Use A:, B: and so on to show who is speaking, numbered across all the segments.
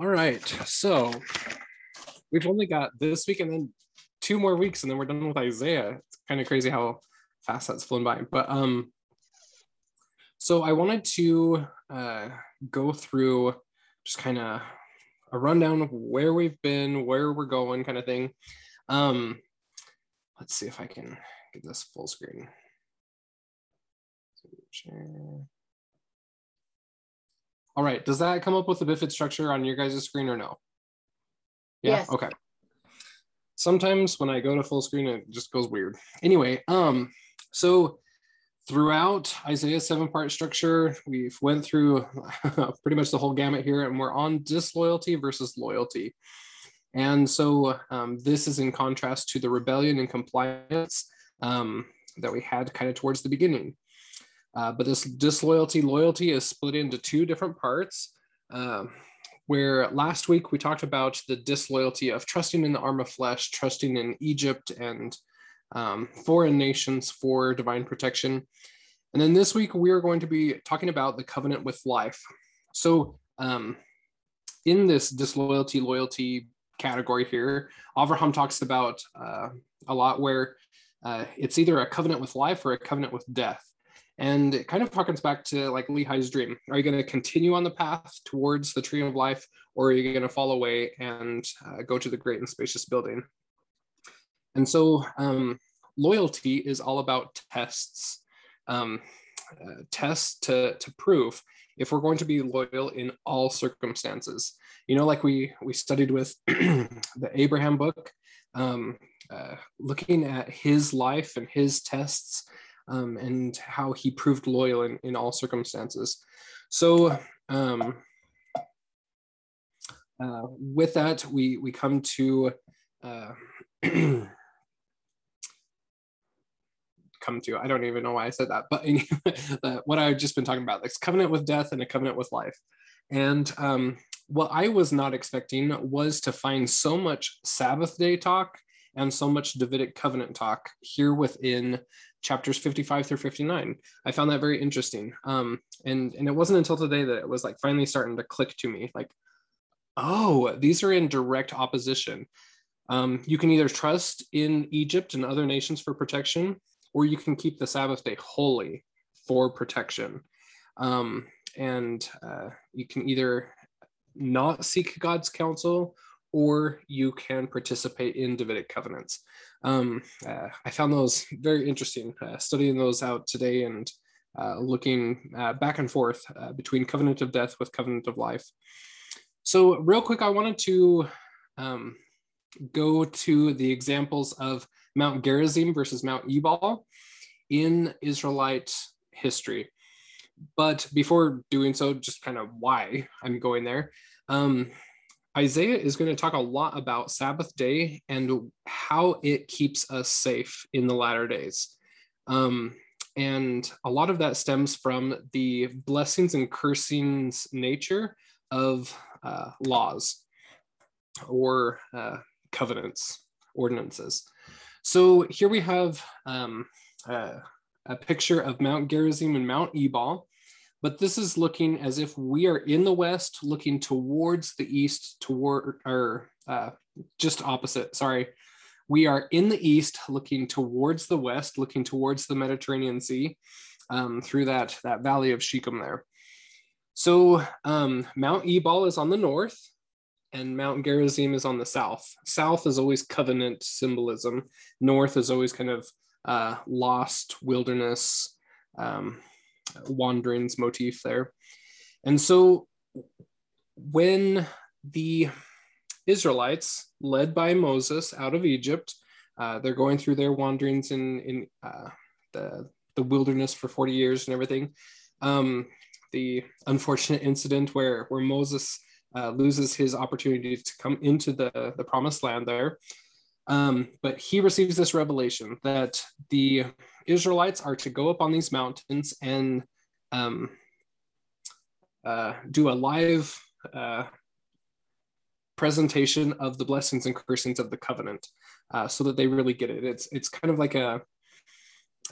A: All right. So we've only got this week and then two more weeks, and then we're done with Isaiah. It's kind of crazy how fast that's flown by. But um, so I wanted to uh, go through just kind of a rundown of where we've been, where we're going, kind of thing. Um, let's see if I can get this full screen. Share. All right, does that come up with the bifid structure on your guys' screen or no? Yeah,
B: Yes.
A: okay. Sometimes when I go to full screen, it just goes weird. Anyway, um, so throughout Isaiah's seven part structure, we've went through pretty much the whole gamut here, and we're on disloyalty versus loyalty. And so um, this is in contrast to the rebellion and compliance um, that we had kind of towards the beginning. Uh, but this disloyalty loyalty is split into two different parts. Um, where last week we talked about the disloyalty of trusting in the arm of flesh, trusting in Egypt and um, foreign nations for divine protection. And then this week we are going to be talking about the covenant with life. So, um, in this disloyalty loyalty category here, Avraham talks about uh, a lot where uh, it's either a covenant with life or a covenant with death. And it kind of harkens back to like Lehi's dream. Are you going to continue on the path towards the tree of life, or are you going to fall away and uh, go to the great and spacious building? And so, um, loyalty is all about tests, um, uh, tests to, to prove if we're going to be loyal in all circumstances. You know, like we we studied with the Abraham book, um, uh, looking at his life and his tests um, and how he proved loyal in, in all circumstances. So um, uh, with that, we, we come to uh, come to, I don't even know why I said that, but what I've just been talking about, this covenant with death and a covenant with life. And um, what I was not expecting was to find so much Sabbath day talk and so much Davidic covenant talk here within chapters 55 through 59 i found that very interesting. Um and and it wasn't until today that it was like finally starting to click to me like oh these are in direct opposition. Um you can either trust in egypt and other nations for protection or you can keep the sabbath day holy for protection. Um and uh, you can either not seek god's counsel or you can participate in Davidic covenants. Um, uh, I found those very interesting, uh, studying those out today and uh, looking uh, back and forth uh, between covenant of death with covenant of life. So, real quick, I wanted to um, go to the examples of Mount Gerizim versus Mount Ebal in Israelite history. But before doing so, just kind of why I'm going there. Um, Isaiah is going to talk a lot about Sabbath day and how it keeps us safe in the latter days. Um, and a lot of that stems from the blessings and cursings nature of uh, laws or uh, covenants, ordinances. So here we have um, uh, a picture of Mount Gerizim and Mount Ebal but this is looking as if we are in the west looking towards the east toward or uh, just opposite sorry. We are in the east looking towards the west looking towards the mediterranean sea um, through that that valley of shechem there. So um, mount ebal is on the north and mount gerizim is on the south. South is always covenant symbolism. North is always kind of uh, lost wilderness um, wanderings motif there. And so when the Israelites, led by Moses out of Egypt, uh, they're going through their wanderings in, in uh, the, the wilderness for 40 years and everything. Um, the unfortunate incident where, where Moses uh, loses his opportunity to come into the, the promised land there. Um, but he receives this revelation that the Israelites are to go up on these mountains and um, uh, do a live uh, presentation of the blessings and cursings of the covenant, uh, so that they really get it. It's it's kind of like a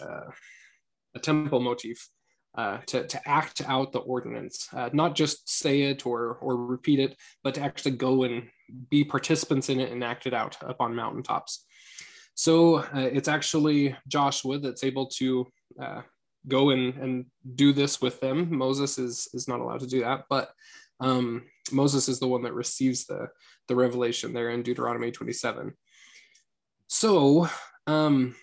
A: uh, a temple motif. Uh, to, to act out the ordinance, uh, not just say it or, or repeat it, but to actually go and be participants in it and act it out up on mountaintops. So uh, it's actually Joshua that's able to uh, go and, and do this with them. Moses is, is not allowed to do that, but um, Moses is the one that receives the, the revelation there in Deuteronomy 27. So um,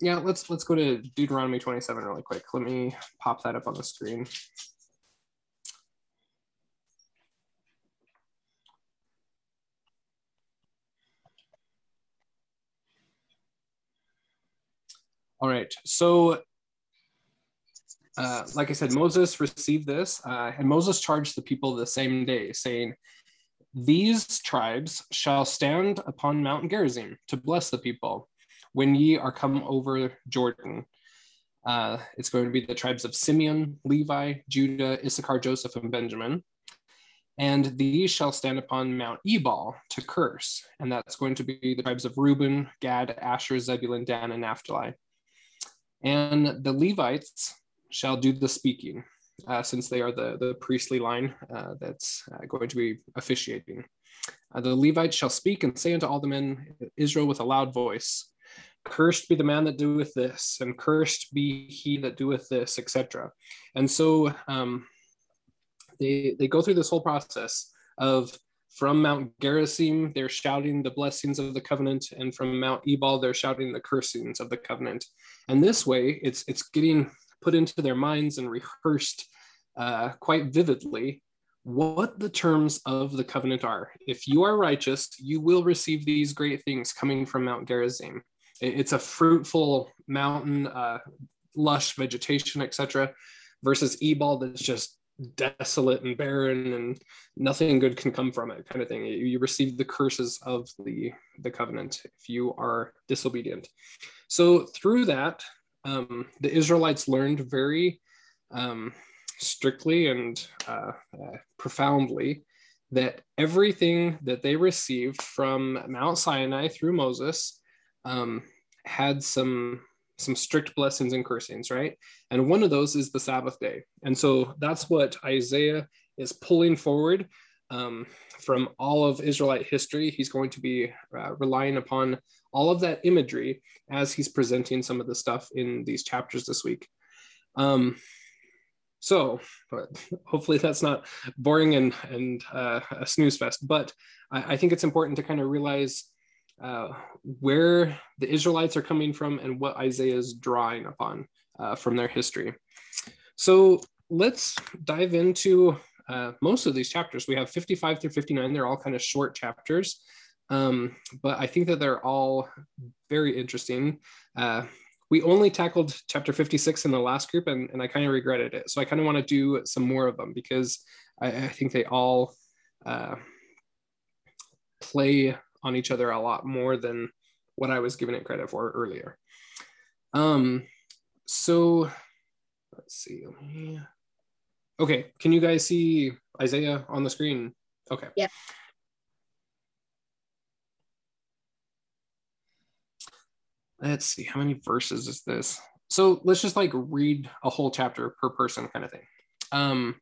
A: yeah, let's let's go to Deuteronomy 27 really quick. Let me pop that up on the screen. All right, so uh, like I said, Moses received this, uh, and Moses charged the people the same day, saying, These tribes shall stand upon Mount Gerizim to bless the people when ye are come over Jordan. Uh, it's going to be the tribes of Simeon, Levi, Judah, Issachar, Joseph, and Benjamin. And these shall stand upon Mount Ebal to curse. And that's going to be the tribes of Reuben, Gad, Asher, Zebulun, Dan, and Naphtali. And the Levites shall do the speaking, uh, since they are the, the priestly line uh, that's uh, going to be officiating. Uh, the Levites shall speak and say unto all the men Israel with a loud voice, cursed be the man that doeth this and cursed be he that doeth this etc and so um, they they go through this whole process of from mount gerizim they're shouting the blessings of the covenant and from mount ebal they're shouting the cursings of the covenant. And this way it's it's getting put into their minds and rehearsed uh, quite vividly what the terms of the covenant are. If you are righteous, you will receive these great things coming from Mount Gerizim it's a fruitful mountain, uh, lush vegetation, etc., versus Ebal that's just desolate and barren and nothing good can come from it kind of thing you, receive the curses of the the covenant if you are disobedient so through that um, the israelites learned very um, strictly and uh, uh, profoundly that everything that they received from mount sinai through moses um, had some some strict blessings and cursings, right? And one of those is the Sabbath day. And so that's what Isaiah is pulling forward um, from all of Israelite history. He's going to be uh, relying upon all of that imagery as he's presenting some of the stuff in these chapters this week. Um, so, hopefully that's not boring and, and uh, a snooze fest. But I, I think it's important to kind of realize uh, where the Israelites are coming from and what Isaiah is drawing upon uh, from their history. So let's dive into uh, most of these chapters. We have 55 through 59. They're all kind of short chapters, um, but I think that they're all very interesting. Uh, we only tackled chapter 56 in the last group, and, and I kind of regretted it. So I kind of want to do some more of them because I, I think they all uh, play on each other a lot more than what I was giving it credit for earlier. Um, so let's see. Okay, can you guys see Isaiah on the screen? Okay.
B: Yeah.
A: Let's see, how many verses is this? So let's just like read a whole chapter per person kind of thing. Um,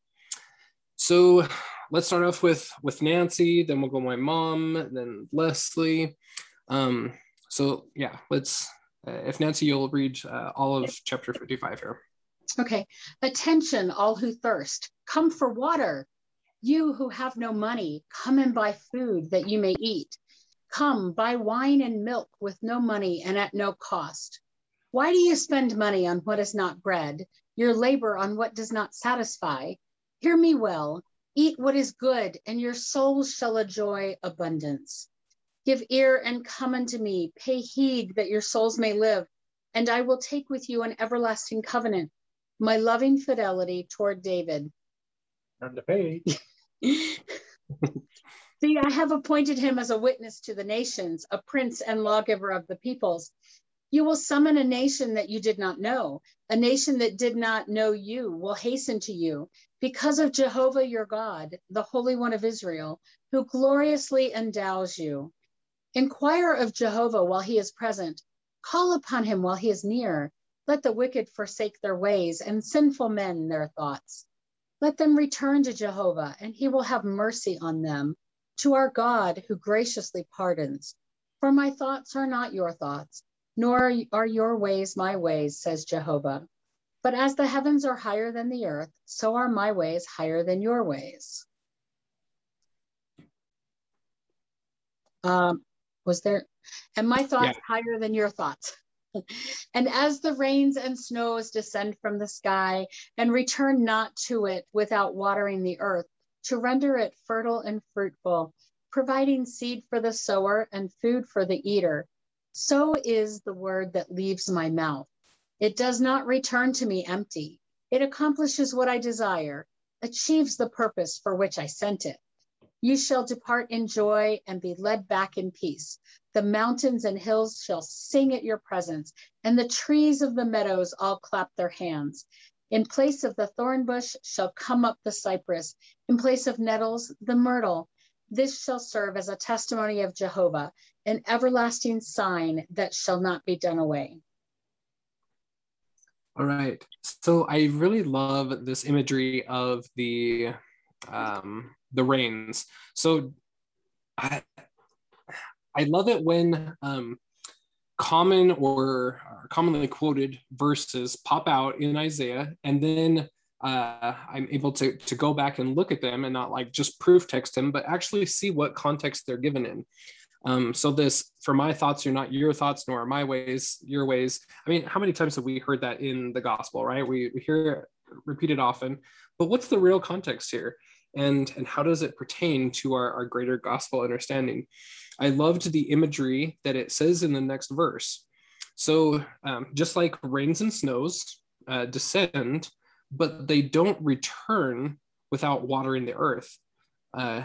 A: so let's start off with with Nancy, then we'll go my mom, then Leslie. Um, so yeah, let's. Uh, if Nancy, you'll read uh, all of chapter fifty-five here.
B: Okay. Attention, all who thirst, come for water. You who have no money, come and buy food that you may eat. Come, buy wine and milk with no money and at no cost. Why do you spend money on what is not bread, your labor on what does not satisfy? Hear me well Eat what is good, and your souls shall enjoy abundance. Give ear and come unto me. Pay heed that your souls may live, and I will take with you an everlasting covenant, my loving fidelity toward David.
A: And to pay.
B: See, I have appointed him as a witness to the nations, a prince and lawgiver of the peoples. You will summon a nation that you did not know. A nation that did not know you will hasten to you because of Jehovah your God, the Holy One of Israel, who gloriously endows you. Inquire of Jehovah while he is present. Call upon him while he is near. Let the wicked forsake their ways and sinful men their thoughts. Let them return to Jehovah, and he will have mercy on them, to our God who graciously pardons. For my thoughts are not your thoughts, nor are your ways my ways, says Jehovah. But as the heavens are higher than the earth, so are my ways higher than your ways. Um, was there, and my thoughts yeah. higher than your thoughts. and as the rains and snows descend from the sky and return not to it without watering the earth, to render it fertile and fruitful, providing seed for the sower and food for the eater, so is the word that leaves my mouth. It does not return to me empty. It accomplishes what I desire, achieves the purpose for which I sent it. You shall depart in joy and be led back in peace. The mountains and hills shall sing at your presence, and the trees of the meadows all clap their hands. In place of the thorn bush shall come up the cypress, in place of nettles, the myrtle. This shall serve as a testimony of Jehovah, an everlasting sign that shall not be done away.
A: All right. So I really love this imagery of the um, the rains. So I I love it when um, common or commonly quoted verses pop out in Isaiah, and then uh, I'm able to to go back and look at them and not like just proof text them, but actually see what context they're given in. Um, so this, for my thoughts, are not your thoughts, nor are my ways your ways. I mean, how many times have we heard that in the gospel, right? We, we hear it repeated often, but what's the real context here? and, and how does it pertain to our, our greater gospel understanding? I loved the imagery that it says in the next verse. So, um, just like rains and snows uh, descend, but they don't return without watering the earth. Uh,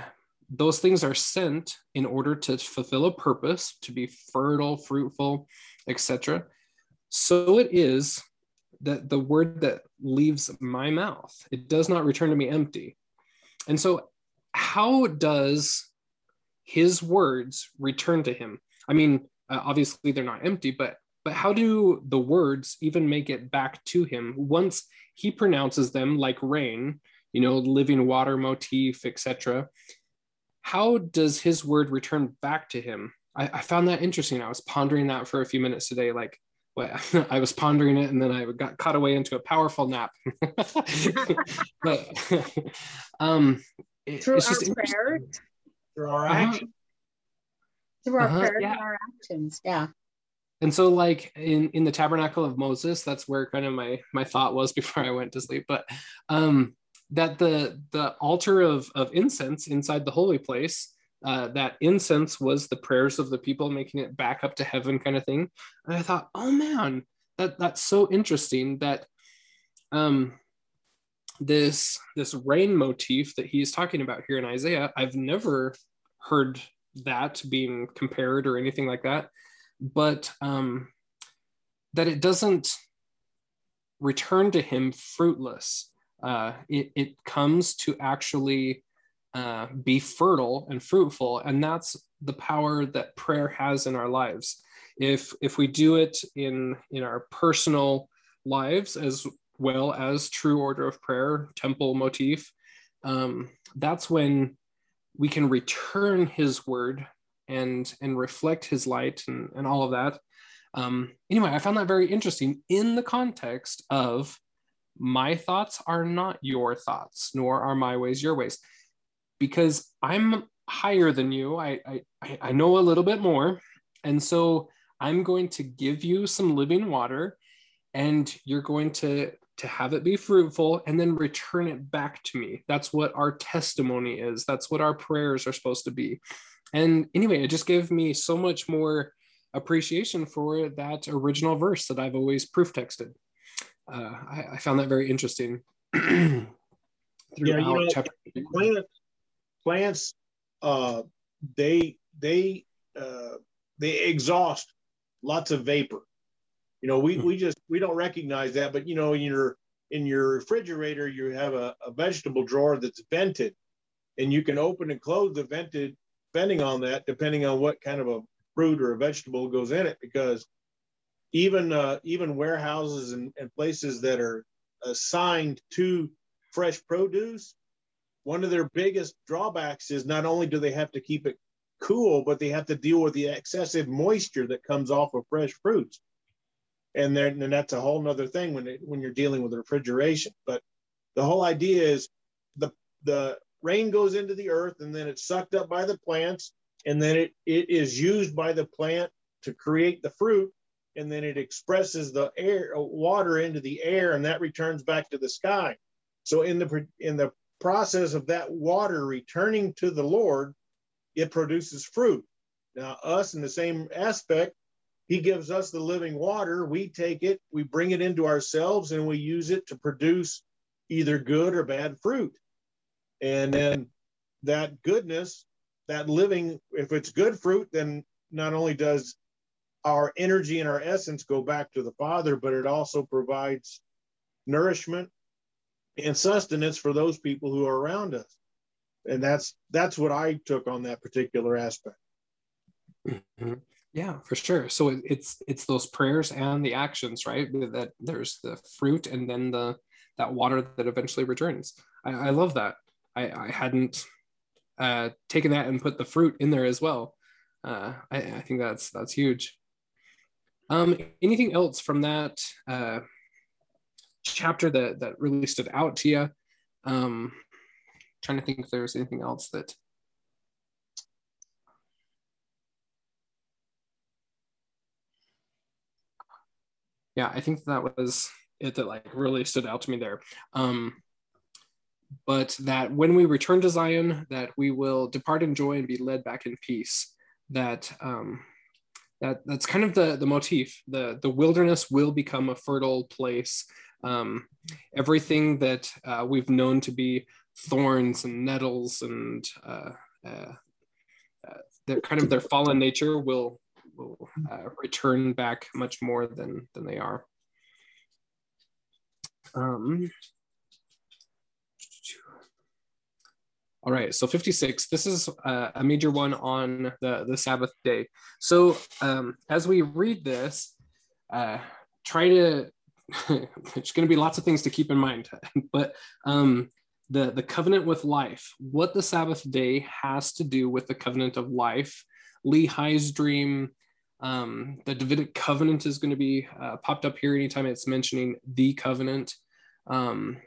A: those things are sent in order to fulfill a purpose, to be fertile, fruitful, etc. So it is that the word that leaves my mouth, it does not return to me empty. And so, how does his words return to him? I mean, uh, obviously they're not empty, but but how do the words even make it back to him once he pronounces them like rain, you know, living water motif, etc. How does his word return back to him? I, I found that interesting. I was pondering that for a few minutes today, like well, I was pondering it and then I got caught away into a powerful nap. but um,
B: it, through our prayers,
C: through our uh-huh. actions,
B: through our uh-huh, prayers yeah. and our actions, yeah.
A: And so, like in in the tabernacle of Moses, that's where kind of my my thought was before I went to sleep. But um, that the the altar of of incense inside the holy place uh, that incense was the prayers of the people making it back up to heaven kind of thing. And i thought oh man that that's so interesting that um this this rain motif that he's talking about here in isaiah i've never heard that being compared or anything like that. But um that it doesn't return to him fruitless uh it, it comes to actually uh, be fertile and fruitful and that's the power that prayer has in our lives. If if we do it in in our personal lives as well as true order of prayer temple motif um, that's when we can return his word and and reflect his light and, and all of that. Um, anyway i found that very interesting in the context of my thoughts are not your thoughts nor are my ways your ways because I'm higher than you. I, I, I know a little bit more. And so I'm going to give you some living water and you're going to to have it be fruitful and then return it back to me. That's what our testimony is. That's what our prayers are supposed to be. And anyway, it just gave me so much more appreciation for that original verse that I've always proof texted. Uh, I, I, found that very interesting.
C: yeah, you know, chapter plants uh, they they uh, they exhaust lots of vapor. You know, we, hmm. we just we don't recognize that, but you know, in your in your refrigerator, you have a, a vegetable drawer that's vented, and you can open and close the vented venting on that depending on what kind of a fruit or a vegetable goes in it because even uh, even warehouses and, and places that are assigned to fresh produce, one of their biggest drawbacks is not only do they have to keep it cool, but they have to deal with the excessive moisture that comes off of fresh fruits. And then and that's a whole nother thing when it, when you're dealing with refrigeration. But the whole idea is the the rain goes into the earth and then it's sucked up by the plants and then it, it is used by the plant to create the fruit and then it expresses the air uh, water into the air and that returns back to the sky. So in the in the process of that water returning to the lord it produces fruit. Now us in the same aspect he gives us the living water. We take it we bring it into ourselves and we use it to produce either good or bad fruit. And then that goodness that living if it's good fruit then not only does our energy and our essence go back to the Father, but it also provides nourishment and sustenance for those people who are around us. And that's that's what I took on that particular aspect.
A: Mm-hmm. Yeah, for sure. So it's it's those prayers and the actions, right? That there's the fruit and then the that water that eventually returns. I, I love that. I, I hadn't uh, taken that and put the fruit in there as well. Uh, I, I think that's that's huge. Um, anything else from that uh, chapter that that really stood out to you? Um, trying to think if there's anything else that. Yeah, I think that was it that like really stood out to me there. Um, but that when we return to Zion, that we will depart in joy and be led back in peace. That um, that that's kind of the the motif. The the wilderness will become a fertile place. Um, everything that uh, we've known to be thorns and nettles and uh, uh, uh their kind of their fallen nature will will uh, return back much more than than they are. Um, All right, so 56. This is uh, a major one on the, the Sabbath day. So um, as we read this, uh, try to, there's going to be lots of things to keep in mind, but um, the, the covenant with life, what the Sabbath day has to do with the covenant of life. Lehi's dream, um, the Davidic covenant is going to be uh, popped up here anytime it's mentioning the covenant. Um,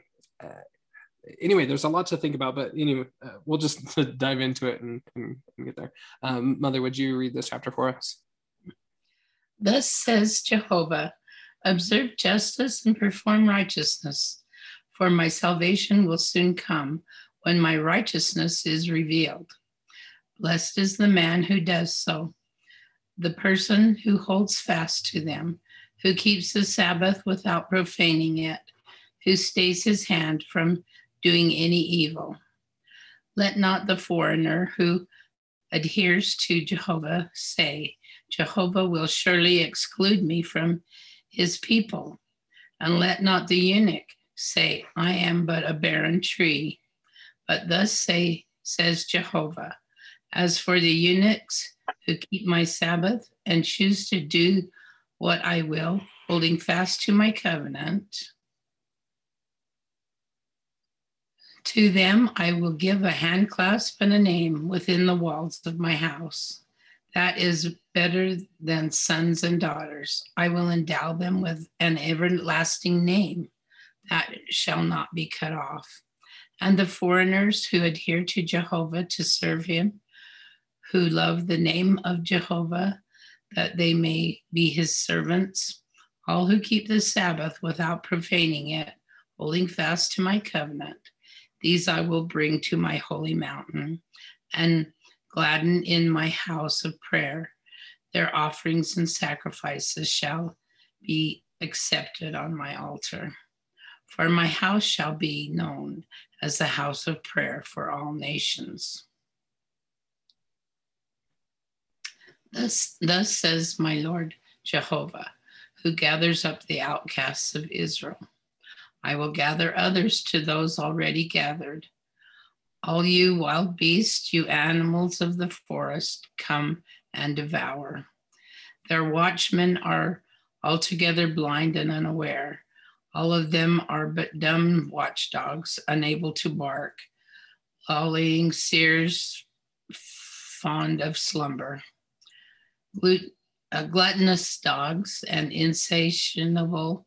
A: anyway, there's a lot to think about, but anyway, uh, we'll just dive into it and, and, and get there. Um, Mother, would you read this chapter for us?
D: Thus says Jehovah Observe justice and perform righteousness, for my salvation will soon come when my righteousness is revealed. Blessed is the man who does so, the person who holds fast to them, who keeps the Sabbath without profaning it, who stays his hand from doing any evil. Let not the foreigner who adheres to Jehovah say, Jehovah will surely exclude me from his people. And let not the eunuch say, I am but a barren tree. But thus say, says Jehovah, as for the eunuchs who keep my Sabbath and choose to do what I will, holding fast to my covenant, To them I will give a handclasp and a name within the walls of my house. That is better than sons and daughters. I will endow them with an everlasting name that shall not be cut off. And the foreigners who adhere to Jehovah to serve him, who love the name of Jehovah, that they may be his servants, all who keep the Sabbath without profaning it, holding fast to my covenant these I will bring to my holy mountain and gladden in my house of prayer. Their offerings and sacrifices shall be accepted on my altar. For my house shall be known as the house of prayer for all nations. Thus, thus says my Lord Jehovah, who gathers up the outcasts of Israel I will gather others to those already gathered. All you wild beasts, you animals of the forest, come and devour. Their watchmen are altogether blind and unaware. All of them are but dumb watchdogs, unable to bark, lolling seers fond of slumber. Glut- uh, gluttonous dogs and insatiable,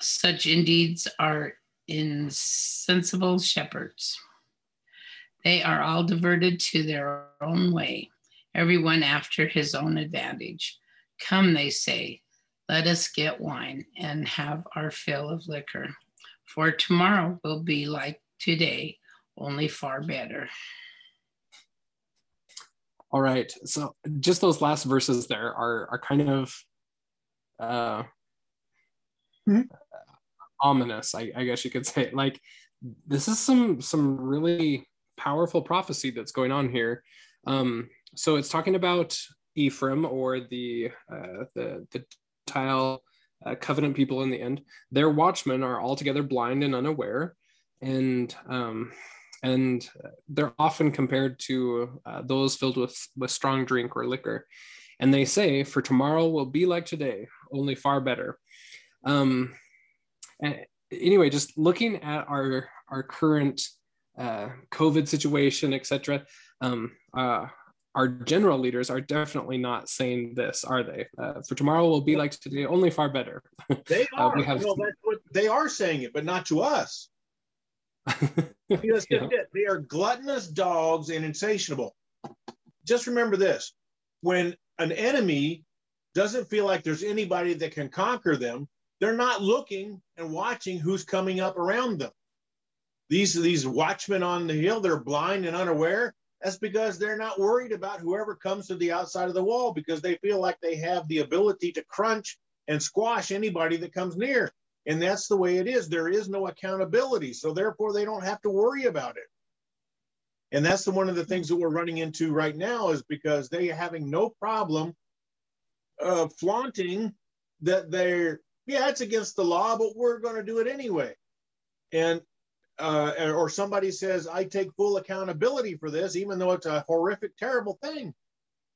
D: such indeed are insensible shepherds. They are all diverted to their own way, everyone after his own advantage. Come, they say, let us get wine and have our fill of liquor, for tomorrow will be like today, only far better.
A: All right. So just those last verses there are are kind of uh, mm-hmm. ominous, I, I guess you could say. Like this is some some really powerful prophecy that's going on here. Um, so it's talking about Ephraim or the uh, the the tile uh, covenant people in the end. Their watchmen are altogether blind and unaware, and um, and they're often compared to uh, those filled with with strong drink or liquor. And they say, "For tomorrow will be like today, only far better." Um, anyway, just looking at our our current uh, COVID situation, etc. Um, uh, our general leaders are definitely not saying this, are they? Uh, for tomorrow will be like today, only far better.
C: They uh, are. have... no, that's what they are saying it, but not to us. yeah. they are gluttonous dogs and insatiable. Just remember this: when an enemy doesn't feel like there's anybody that can conquer them, they're not looking and watching who's coming up around them. These these watchmen on the hill, they're blind and unaware. That's because they're not worried about whoever comes to the outside of the wall because they feel like they have the ability to crunch and squash anybody that comes near. And that's the way it is. There is no accountability. So therefore, they don't have to worry about it. And that's the, one of the things that we're running into right now is because they are having no problem uh, flaunting that they're, yeah, it's against the law, but we're going to do it anyway. And uh, or somebody says, I take full accountability for this, even though it's a horrific, terrible thing.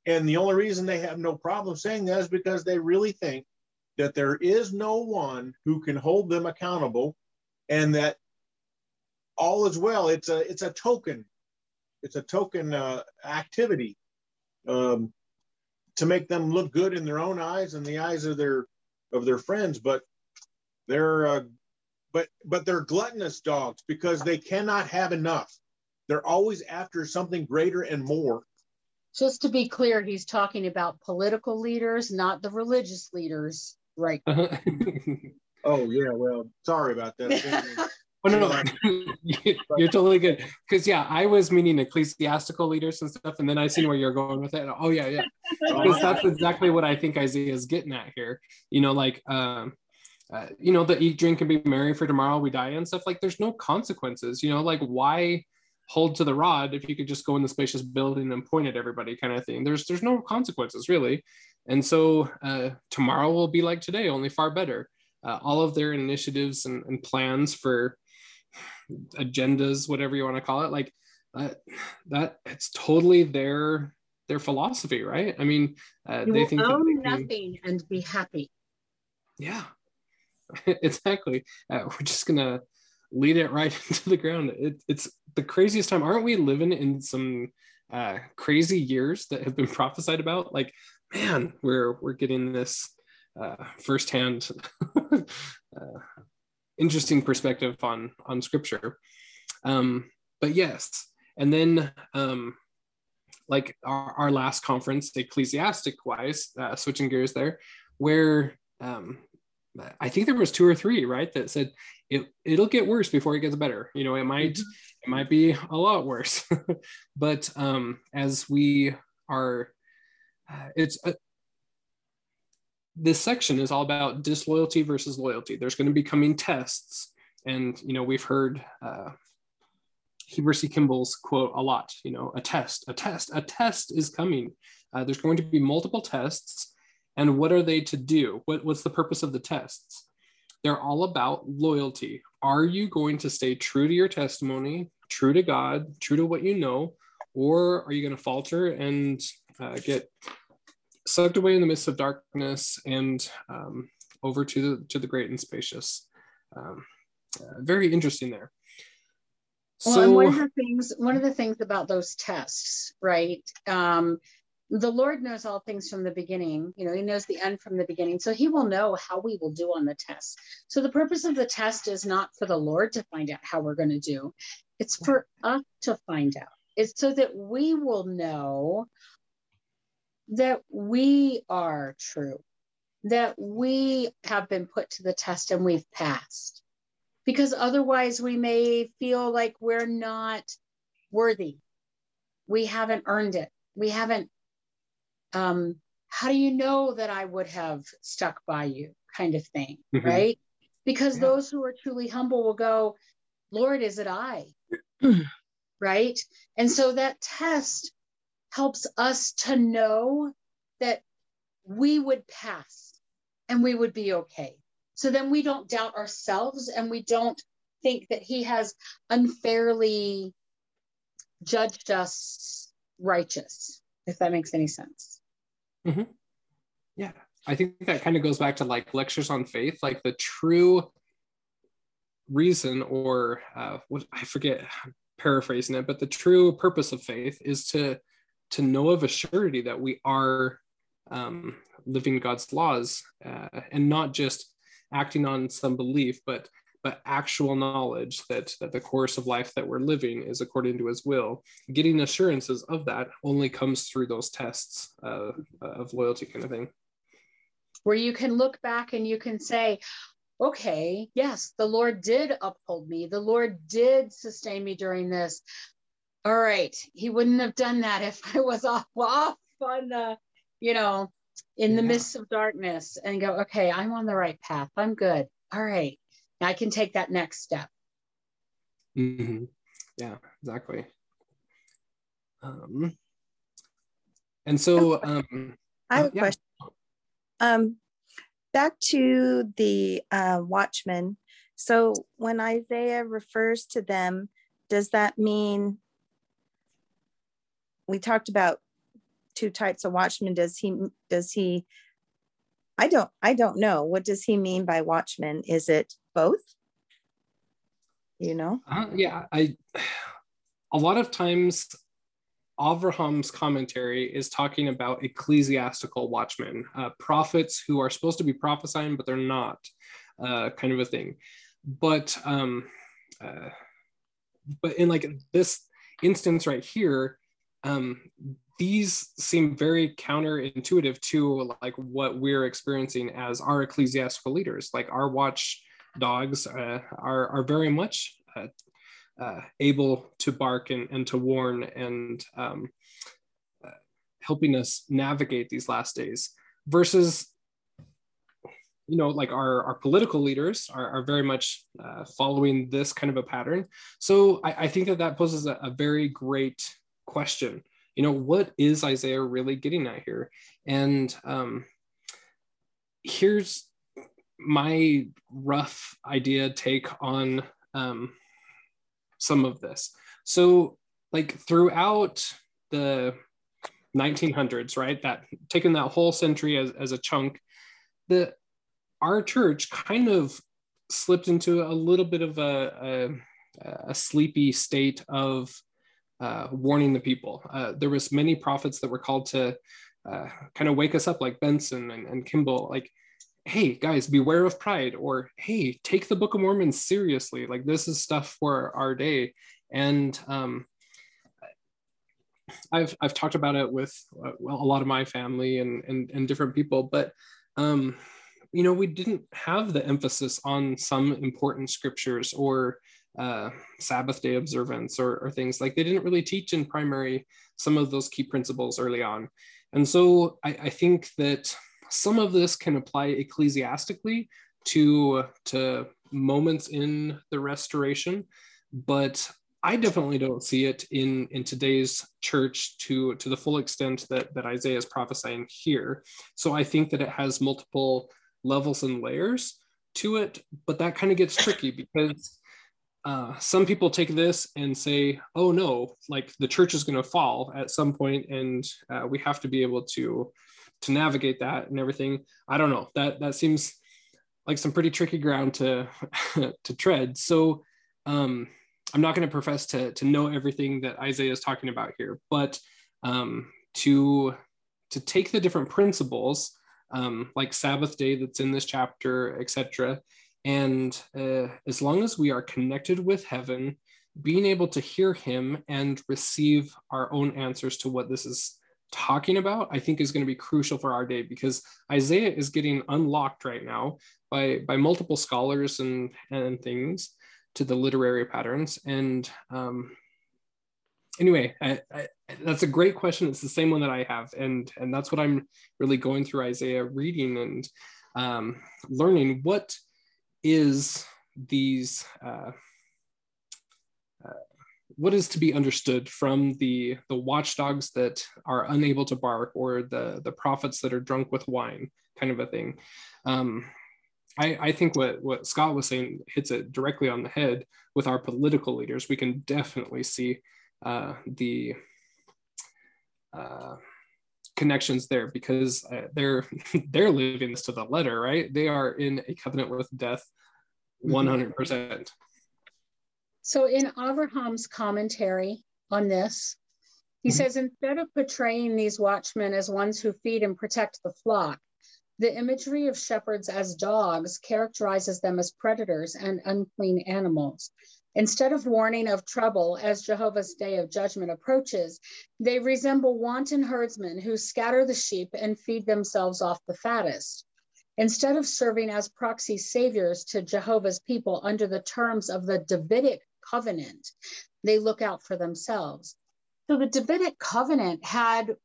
C: And the only reason they have no problem saying that is because they really think that there is no one who can hold them accountable and that all is well. It's a, it's a token. It's a token uh, activity um, to make them look good in their own eyes and the eyes of their, of their friends. But they're uh, but but they're gluttonous dogs because they cannot have enough. They're always after something greater and more.
B: Just to be clear, he's talking about political leaders, not the religious leaders, right?
C: oh yeah, well, sorry about that.
A: Oh no, no, you're totally good. Because yeah, I was meaning ecclesiastical leaders and stuff, and then I seen where you're going with it. Oh yeah, yeah, because that's exactly what I think Isaiah is getting at here. You know, like um, uh, you know, the eat, drink, and be merry for tomorrow we die and stuff. Like, there's no consequences. You know, like why hold to the rod if you could just go in the spacious building and point at everybody, kind of thing. There's there's no consequences really. And so uh, tomorrow will be like today, only far better. Uh, all of their initiatives and, and, plans for agendas, whatever you want to call it, like that, that it's totally their their philosophy, right? I mean,
B: uh, they think own they can, nothing and be happy.
A: Yeah, exactly. Uh, we're just gonna lead it right into the ground. It, it's the craziest time. Aren't we living in some uh, crazy years that have been prophesied about? Like, man, we're we're getting this uh, firsthand, uh, interesting perspective on on scripture. Um, but yes, and then um, like our, our last conference, ecclesiastic wise, uh, switching gears there, where um, I think there was two or three, right, that said it it'll get worse before it gets better. You know, it might mm-hmm. it might be a lot worse, but um, as we are, uh, it's uh, this section is all about disloyalty versus loyalty. There's going to be coming tests, and you know we've heard uh, Heber C. Kimball's quote a lot. You know, a test, a test, a test is coming. Uh, there's going to be multiple tests and what are they to do? What, what's the purpose of the tests? They're all about loyalty. Are you going to stay true to your testimony, true to God, true to what you know, or are you going to falter and uh, get sucked away in the midst of darkness and um, over to the to the great and spacious. Um, uh, very interesting there.
B: Well, so, one of the things one of the things about those tests, right? Um, the Lord knows all things from the beginning. You know, He knows the end from the beginning, so He will know how we will do on the test. So the purpose of the test is not for the Lord to find out how we're going to do; it's for us to find out. It's so that we will know that we are true, that we have been put to the test and we've passed. Because otherwise, we may feel like we're not worthy. We haven't earned it. We haven't. Um, how do you know that I would have stuck by you? Kind of thing, mm-hmm. right? Because yeah. those who are truly humble will go, Lord, is it I? right? And so that test helps us to know that we would pass and we would be okay. So then we don't doubt ourselves and we don't think that he has unfairly judged us righteous, if that makes any sense.
A: Mm-hmm. Yeah, I think that kind of goes back to like lectures on faith, like the true reason or uh, what I forget, paraphrasing it, but the true purpose of faith is to to know of a surety that we are um, living God's laws uh, and not just acting on some belief, but but actual knowledge that that the course of life that we're living is according to His will. Getting assurances of that only comes through those tests uh, of loyalty, kind of thing.
B: Where you can look back and you can say, okay, yes, the Lord did uphold me. The Lord did sustain me during this all right, he wouldn't have done that if I was off, off on the, you know, in the yeah. midst of darkness and go, okay, I'm on the right path. I'm good. All right. I can take that next step.
A: Mm-hmm. Yeah, exactly. Um, and so um,
E: I have a yeah. question. Um, back to the uh, watchmen. So when Isaiah refers to them, does that mean we talked about two types of watchmen. Does he, does he, I don't, I don't know. What does he mean by watchman? Is it both? You know?
A: Uh, yeah, I, a lot of times Avraham's commentary is talking about ecclesiastical watchmen, uh, prophets who are supposed to be prophesying, but they're not, uh, kind of a thing. But um, uh, but in like this instance right here, um, these seem very counterintuitive to like what we're experiencing as our ecclesiastical leaders. Like our watch dogs uh, are, are very much uh, uh, able to bark and, and to warn and um, uh, helping us navigate these last days versus you know like our, our political leaders are, are very much uh, following this kind of a pattern. So i, I think that that poses a, a very great question you know what is isaiah really getting at here? And um, here's my rough idea take on um, some of this. So like throughout the 1900s right that taking that whole century as, as a chunk the our church kind of slipped into a little bit of a, a, a sleepy state of uh, warning the people. Uh, there was many prophets that were called to uh, kind of wake us up, like Benson and, and Kimball, like, hey guys, beware of pride, or hey, take the Book of Mormon seriously. Like this is stuff for our day. And um, I've I've talked about it with uh, well, a lot of my family and and, and different people, but um, you know, we didn't have the emphasis on some important scriptures or uh, Sabbath day observance or, or things like they didn't really teach in primary some of those key principles early on. And so I, I think that some of this can apply ecclesiastically to, to moments in the restoration, but I definitely don't see it in, in today's church to, to the full extent that, that Isaiah is prophesying here. So I think that it has multiple levels and layers to it, but that kind of gets tricky because uh, some people take this and say, oh no, like the church is going to fall at some point and uh, we have to be able to to navigate that and everything. I don't know. That that seems like some pretty tricky ground to to tread. So um, I'm not going to profess to to know everything that Isaiah is talking about here, but um, to to take the different principles um, like Sabbath day that's in this chapter, etc. And uh, as long as we are connected with heaven, being able to hear Him and receive our own answers to what this is talking about, I think is going to be crucial for our day because Isaiah is getting unlocked right now by by multiple scholars and and things to the literary patterns. And um, anyway, I, I, that's a great question. It's the same one that I have, and and that's what I'm really going through Isaiah, reading and um, learning what is these. Uh, what is to be understood from the the watchdogs that are unable to bark or the the prophets that are drunk with wine kind of a thing um, I, I think what what scott was saying hits it directly on the head with our political leaders we can definitely see uh, the uh, connections there because uh, they're they're living this to the letter right they are in a covenant with death 100% mm-hmm.
B: So in Abraham's commentary on this, he mm-hmm. says instead of portraying these watchmen as ones who feed and protect the flock, the imagery of shepherds as dogs characterizes them as predators and unclean animals. Instead of warning of trouble as Jehovah's day of judgment approaches, they resemble wanton herdsmen who scatter the sheep and feed themselves off the fattest. Instead of serving as proxy saviors to Jehovah's people under the terms of the Davidic covenant. They look out for themselves. So the Davidic covenant had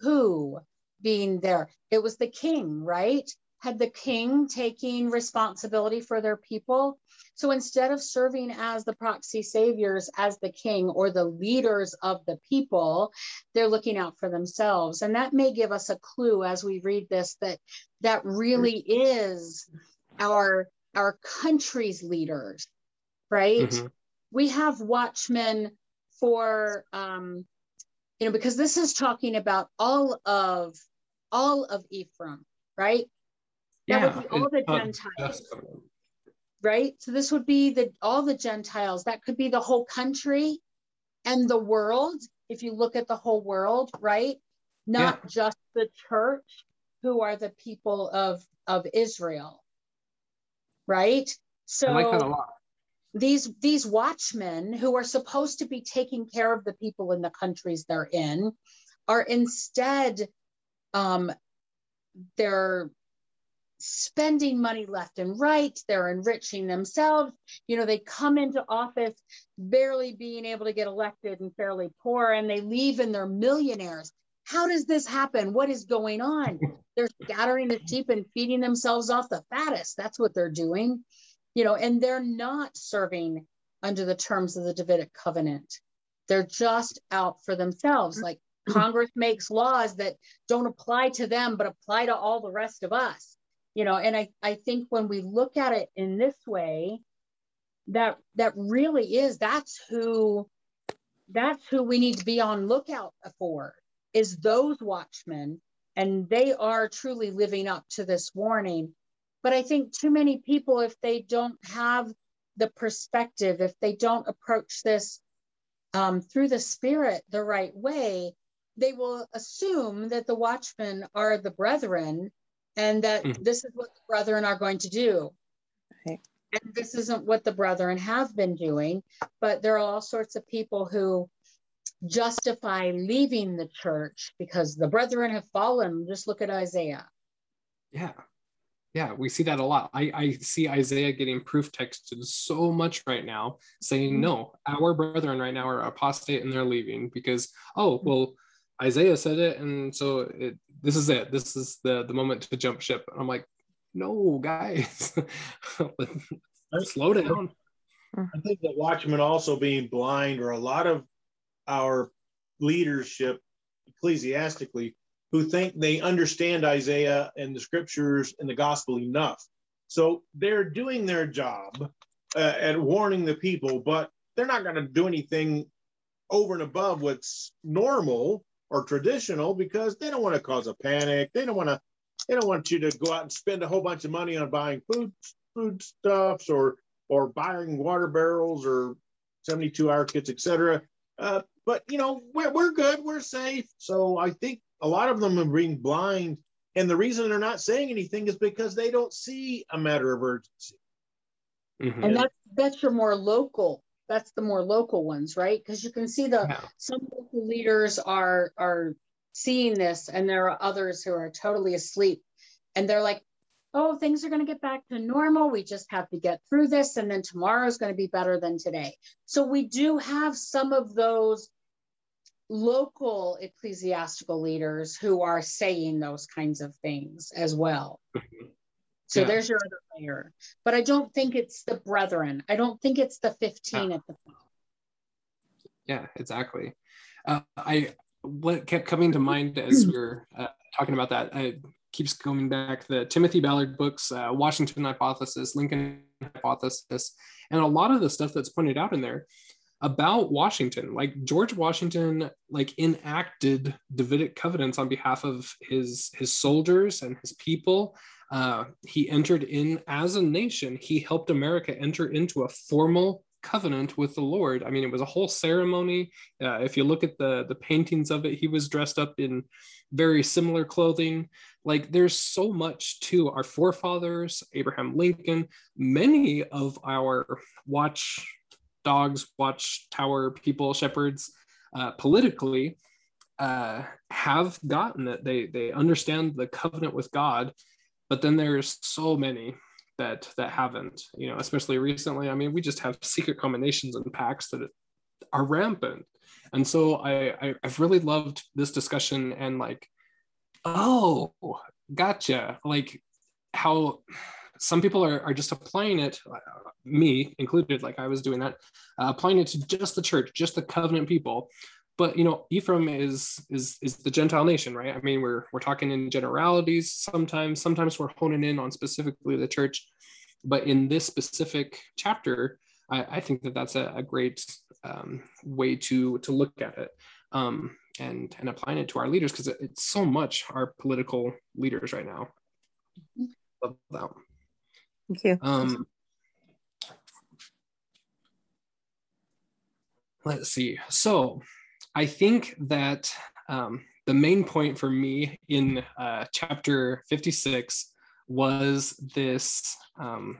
B: who being there? It was the king, right? Had the king taking responsibility for their people. So instead of serving as the proxy saviors, as the king or the leaders of the people, they're looking out for themselves. And that may give us a clue as we read this that that really is our our country's leaders, right? Mm-hmm we have watchmen for um, you know because this is talking about all of all of Ephraim, right? That yeah, would be all the Gentiles. Right? So this would be the all the Gentiles. That could be the whole country and the world. If you look at the whole world, right? Not yeah. just the church, who are the people of of Israel. Right? So I like that a lot these these watchmen who are supposed to be taking care of the people in the countries they're in are instead um, they're spending money left and right. They're enriching themselves. You know they come into office barely being able to get elected and fairly poor and they leave and they're millionaires. How does this happen? What is going on? They're scattering the sheep and feeding themselves off the fattest. That's what they're doing. You know, and they're not serving under the terms of the Davidic covenant. They're just out for themselves. Like Congress makes laws that don't apply to them, but apply to all the rest of us. You know, and I, I think when we look at it in this way, that that really is that's who that's who we need to be on lookout for is those watchmen and they are truly living up to this warning. But I think too many people, if they don't have the perspective, if they don't approach this um, through the spirit the right way, they will assume that the watchmen are the brethren and that mm-hmm. this is what the brethren are going to do. Okay. And this isn't what the brethren have been doing, but there are all sorts of people who justify leaving the church because the brethren have fallen. Just look at Isaiah.
A: Yeah yeah we see that a lot I, I see isaiah getting proof texted so much right now saying mm-hmm. no our brethren right now are apostate and they're leaving because oh mm-hmm. well isaiah said it and so it, this is it. This is the the moment to jump ship. And i'm like no guys. Slow down.
C: I think that watchmen also being blind or a lot of our leadership ecclesiastically who think they understand Isaiah and the scriptures and the gospel enough. So they're doing their job uh, at warning the people, but they're not going to do anything over and above what's normal or traditional because they don't want to cause a panic. They don't want to they don't want you to go out and spend a whole bunch of money on buying food food stuffs or or buying water barrels or 72 hour kits, etc. Uh, but you know we're, we're good, we're safe. So I think a lot of them are being blind, and the reason they're not saying anything is because they don't see a matter of urgency.
B: Mm-hmm. And that's that's your more local. That's the more local ones, right? Because you can see the yeah. some local leaders are are seeing this, and there are others who are totally asleep, and they're like, "Oh, things are going to get back to normal. We just have to get through this, and then tomorrow is going to be better than today." So we do have some of those local ecclesiastical leaders who are saying those kinds of things as well. Mm-hmm. So yeah. there's your other layer. But I don't think it's the brethren. I don't think it's the 15 at the top.
A: Yeah, exactly. Uh, I what kept coming to mind as we are uh, talking about that I, keeps coming back the Timothy Ballard books, uh, Washington Hypothesis, Lincoln Hypothesis, and a lot of the stuff that's pointed out in there about Washington. Like George Washington, like enacted Davidic covenants on behalf of his his soldiers and his people. Uh, he entered in as a nation. He helped America enter into a formal covenant with the Lord. I mean, it was a whole ceremony. Uh, if you look at the the paintings of it, he was dressed up in very similar clothing. Like there's so much to our forefathers, Abraham Lincoln, many of our watch dogs, watchtower people, shepherds, uh, politically, uh, have gotten it. They they understand the covenant with God, but then there's so many that that haven't. You know, especially recently. I mean, we just have secret combinations and packs that are rampant, and so I, I I've really loved this discussion and like, oh, gotcha. Like how some people are, are just applying it me included, like I was doing that, uh, applying it to just the church, just the covenant people. But you know, Ephraim is is is the Gentile nation, right? I mean, we're we're talking in generalities sometimes. Sometimes we're honing in on specifically the church, but in this specific chapter, I, I think that that's a, a great um, way to to look at it. Um, and and applying it to our leaders because it, it's so much our political leaders right now. Love that.
E: Thank you. Um,
A: let's see. So I think that um, the main point for me in uh, chapter 56 was this um,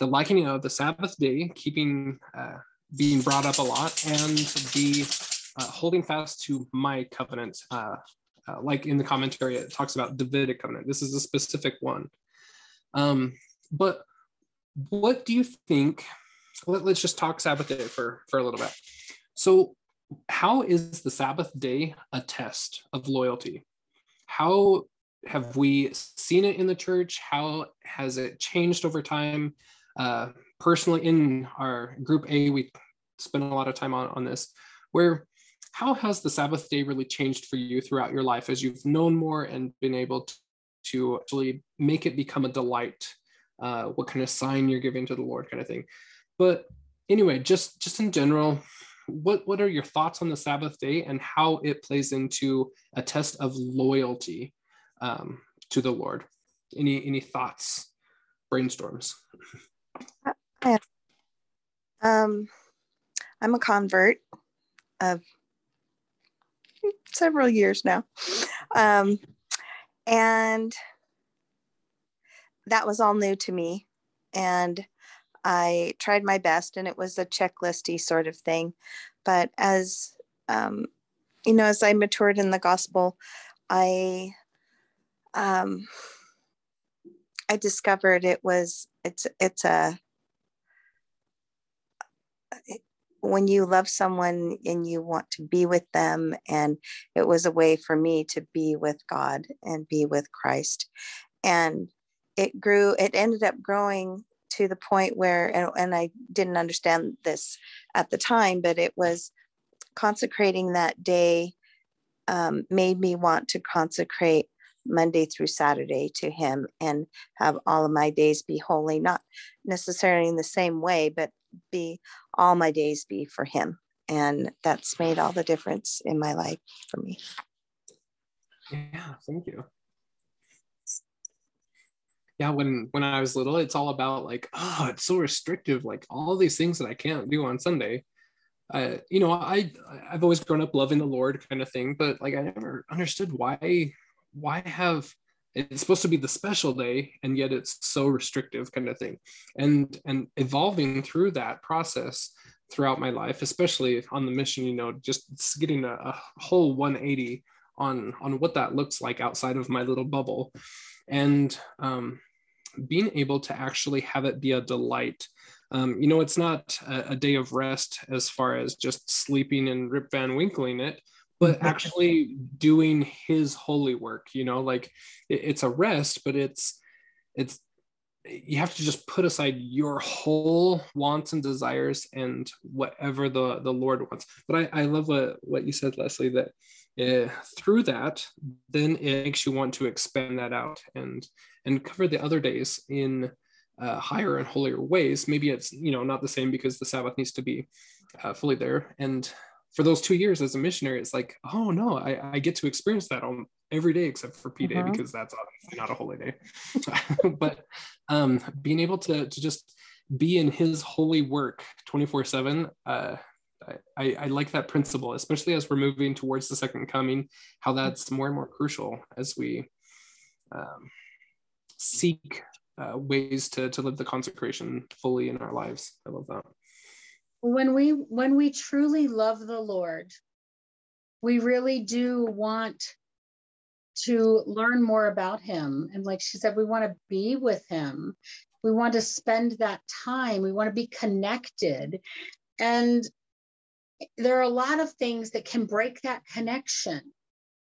A: the likening of the Sabbath day, keeping uh, being brought up a lot, and the uh, holding fast to my covenant. Uh, uh, like in the commentary, it talks about Davidic covenant. This is a specific one. Um, but what do you think let, us just talk Sabbath day for, for a little bit. So, how is the Sabbath day a test of loyalty? How have we seen it in the church? How has it changed over time? Uh, personally, in our group A, we spent a lot of time on, on this, where how has the Sabbath day really changed for you throughout your life as you've known more and been able to, to actually make it become a delight? Uh, what kind of sign you're giving to the Lord, kind of thing. But anyway, just just in general, what what are your thoughts on the Sabbath day and how it plays into a test of loyalty um, to the Lord? Any any thoughts, brainstorms?
E: I, um, I'm a convert of several years now, um, and that was all new to me, and I tried my best and it was a checklisty sort of thing. But as, um, you know, as I matured in the gospel, I, um, I discovered it was, it's, it's a, it, when you love someone and you want to be with them and it was a way for me to be with god and be with christ and it grew it ended up growing to the point where, and, and I didn't understand this at the time, but it was consecrating that day um, made me want to consecrate Monday through Saturday to Him and have all of my days be holy, not necessarily in the same way, but be all my days be for Him. And that's made all the difference in my life for me.
A: Yeah, thank you. Yeah, when when I was little, it's all about like, oh, it's so restrictive, like all these things that I can't do on Sunday. Uh, you know, I I've always grown up loving the Lord kind of thing, but like I never understood why why have it's supposed to be the special day and yet it's so restrictive kind of thing and and evolving through that process throughout my life especially on the mission you know just getting a, a whole 180 on on what that looks like outside of my little bubble and um, being able to actually have it be a delight. Um, you know it's not a, a, day of rest as far as just sleeping and rip van winkling it but actually doing his holy work you know like it, it's a rest but it's it's you have to just put aside your whole wants and desires and whatever the the lord wants. But i i love what what you said leslie that uh, through that then it makes you want to expand that out and and cover the other days in uh, higher and holier ways maybe it's you know not the same because the sabbath needs to be uh, fully there and for those two years as a missionary, it's like, oh no, I, I get to experience that on every day except for P Day mm-hmm. because that's obviously not a holy day. but um, being able to to just be in His holy work twenty four seven. I, I like that principle, especially as we're moving towards the second coming, how that's more and more crucial as we um, seek uh, ways to, to live the consecration fully in our lives. I love that.
B: When we when we truly love the lord we really do want to learn more about him. And like she said we want to be with him. We want to spend that time. We want to be connected. And there are a lot of things that can break that connection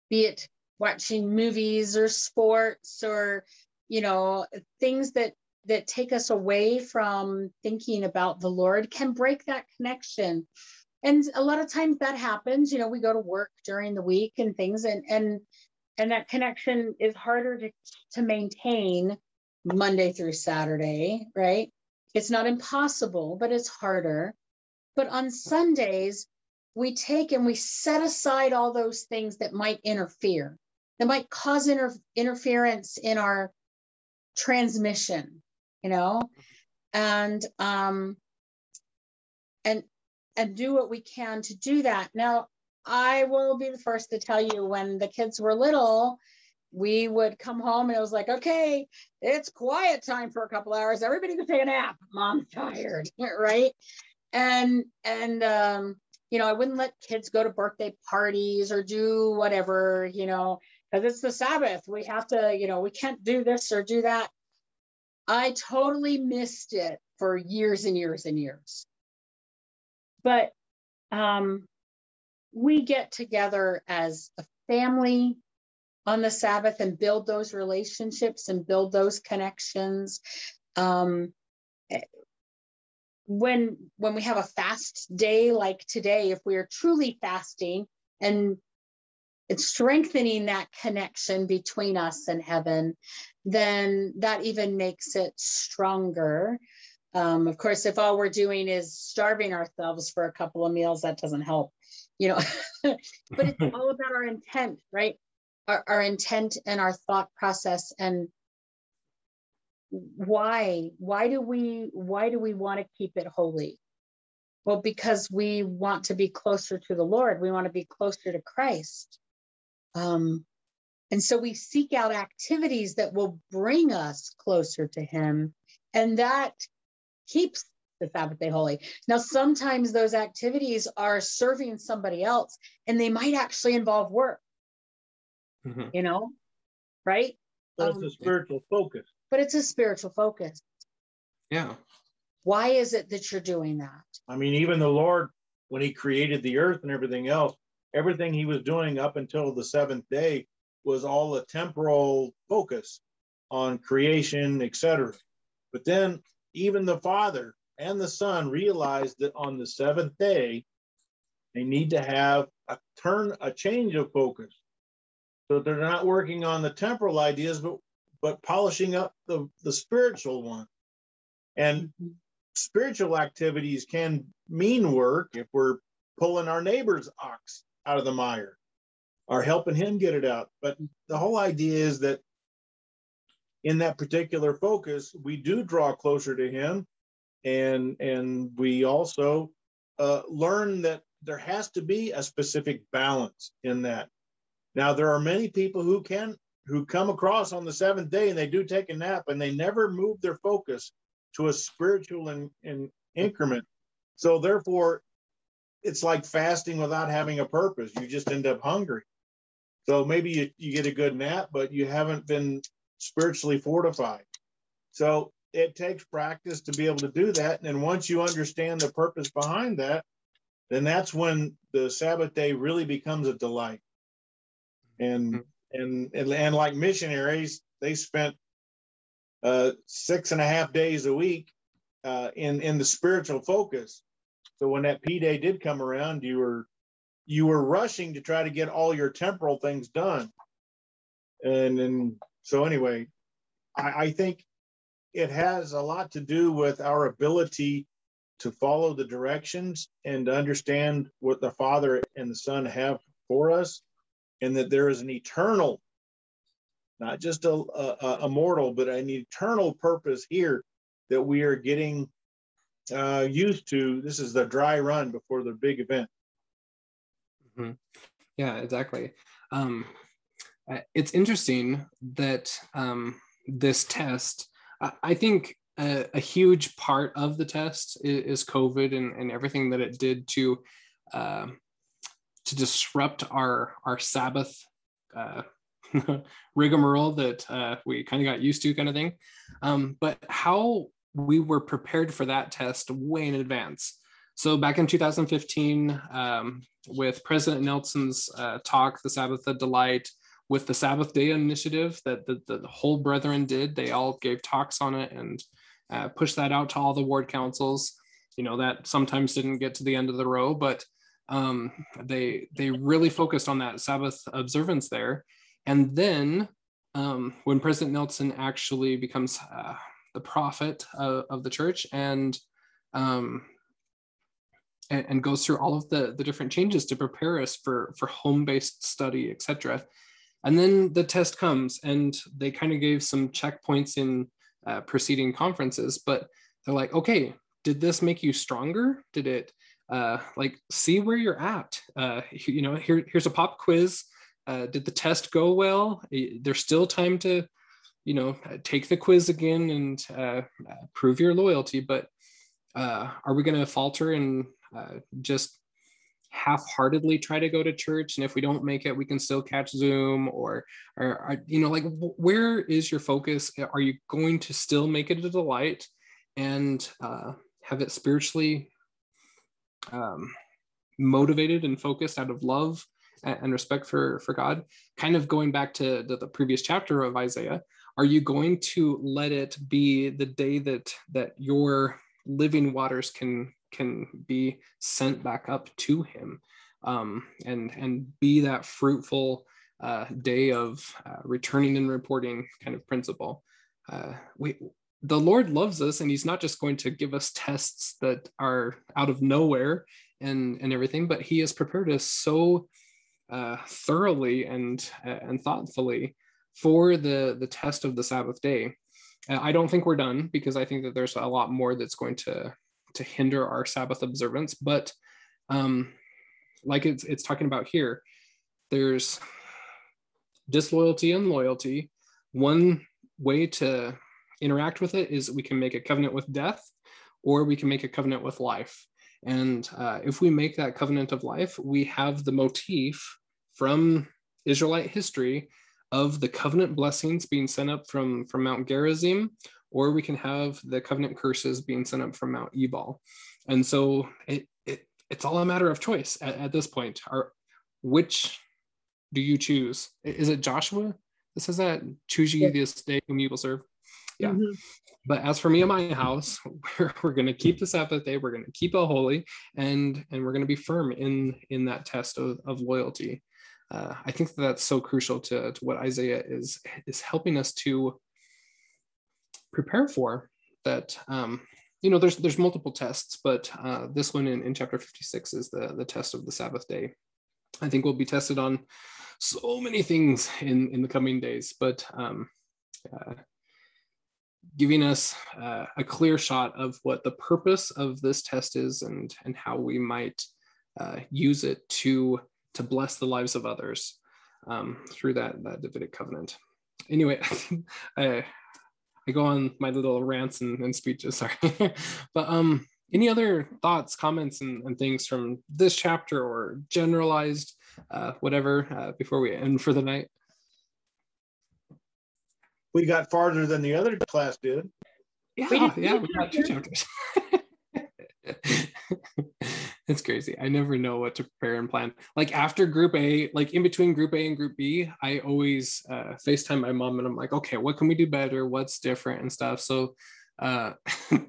B: be it watching movies or sports or you know things that that take us away from thinking about the Lord can break that connection. And a lot of times that happens, you know, we go to work during the week and things and and and that connection is harder to, to maintain Monday through Saturday, right? It's not impossible, but it's harder. But on Sundays, we take and we set aside all those things that might interfere, that might cause inter- interference in our transmission you know? And um and and do what we can to do that. Now i will be the first to tell you when the kids were little we would come home and it was like okay it's quiet time for a couple hours. Everybody can take a nap. Mom's tired right and and um you know i wouldn't let kids go to birthday parties or do whatever you know because it's the sabbath we have to you know we can't do this or do that I totally missed it for years and years and years. But um, we get together as a family on the Sabbath and build those relationships and build those connections. Um, when when we have a fast day like today, if we are truly fasting and it's strengthening that connection between us and heaven, then that even makes it stronger. Um, of course, if all we're doing is starving ourselves for a couple of meals, that doesn't help, you know. but it's all about our intent, right? Our, our intent and our thought process and why why do we why do we want to keep it holy well because we want to be closer to the lord we want to be closer to christ um, and so we seek out activities that will bring us closer to Him, and that keeps the Sabbath day holy. Now, sometimes those activities are serving somebody else, and they might actually involve work. Mm-hmm. You know, right?
C: that's um, a spiritual focus.
B: But it's a spiritual focus.
A: Yeah.
B: Why is it that you're doing that?
C: I mean, even the Lord, when He created the earth and everything else, everything He was doing up until the seventh day was all a temporal focus on creation, etc. But then even the Father and the Son realized that on the seventh day, they need to have a turn, a change of focus. So they're not working on the temporal ideas, but but polishing up the, the spiritual one. And spiritual activities can mean work if we're pulling our neighbor's ox out of the mire or helping him get it out. But the whole idea is that in that particular focus, we do draw closer to him and and we also uh, learn that there has to be a specific balance in that. Now there are many people who can who come across on the seventh day and they do take a nap and they never move their focus to a spiritual in, in increment. So therefore, it's like fasting without having a purpose. You just end up hungry. So maybe you, you get a good nap, but you haven't been spiritually fortified. So it takes practice to be able to do that. And once you understand the purpose behind that, then that's when the Sabbath day really becomes a delight. And mm-hmm. And and, and like missionaries, they spent uh, six and a half days a week uh, in in the spiritual focus. So when that P day did come around, you were you were rushing to try to get all your temporal things done. And and so anyway, I, I think it has a lot to do with our ability to follow the directions and to understand what the Father and the Son have for us, and that there is an eternal, not just a, a, a mortal, but an eternal purpose here that we are getting uh, used to. This is the dry run before the big event.
A: Mm-hmm. Yeah, exactly. Um, it's interesting that um, this test I think a, a, huge part of the test is, is COVID and, and, everything that it did to uh, to disrupt our our Sabbath uh, rigmarole that uh, we kind of got used to, kind of thing. Um, but how we were prepared for that test way in advance. So back in 2015, um, with President Nelson's uh, talk, "The Sabbath of Delight," with the Sabbath Day Initiative that the, the, whole brethren did. They all gave talks on it and uh, pushed that out to all the ward councils. You know that sometimes didn't get to the end of the row, but um, they they really focused on that Sabbath observance there. And then um, when President Nelson actually becomes uh, the prophet of, of, the church and, um, and and goes through all of the the different changes to prepare us for for home based study, etc and then the test comes, and they kind of gave some checkpoints in uh, preceding conferences, but they're like, okay, did this make you stronger? Did it uh, like see where you're at? Uh, you know, here, here's a pop quiz. Uh, did the test go well? There's still time to, you know, take the quiz again and uh, prove your loyalty. But uh, are we going to falter and uh, just half-heartedly try to go to church and if we don't make it we can still catch zoom or or, or you know like where is your focus are you going to still make it a delight and uh, have it spiritually um, motivated and focused out of love and, respect for for god kind of going back to the, the previous chapter of isaiah are you going to let it be the day that that your living waters can can be sent back up to him um, and and be that fruitful uh, day of uh, returning and reporting kind of principle. Uh, we the Lord loves us, and He's not just going to give us tests that are out of nowhere and and everything, but He has prepared us so uh, thoroughly and and thoughtfully for the the test of the Sabbath day. I don't think we're done because I think that there's a lot more that's going to to hinder our Sabbath observance. But um, like it's it's talking about here, there's disloyalty and loyalty. One way to interact with it is we can make a covenant with death, or we can make a covenant with life. And uh, if we make that covenant of life, we have the motif from Israelite history of the covenant blessings being sent up from, from Mount Gerizim or we can have the covenant curses being sent up from Mount Ebal. And so it, it it's all a matter of choice at, at this point. Are which do you choose? Is it Joshua? This says that choose ye yeah. this day whom you will serve. Yeah. Mm-hmm. But as for me and my house, we're, we're going to keep the Sabbath day. We're going to keep it holy, and and we're going to be firm in in that test of, of loyalty. Uh, I think that that's so crucial to, to what Isaiah is is helping us to prepare for that um, you know, there's there's multiple tests, but uh, this one in, in chapter 56 is the the test of the Sabbath day. I think we'll be tested on so many things in in the coming days, but um, uh, giving us uh, a clear shot of what the purpose of this test is and and how we might uh, use it to to bless the lives of others um, through that that Davidic covenant. Anyway, I I go on my little rants and, and speeches. Sorry, but um, any other thoughts, comments, and, and things from this chapter or generalized, uh, whatever, uh, before we end for the night?
C: We got farther than the other class did.
A: Yeah, yeah, we got two chapters. it's crazy. I never know what to prepare and plan. Like after group A, like in between group A and group B, I always uh, FaceTime my mom and I'm like, okay, what can we do better? What's different and stuff. So uh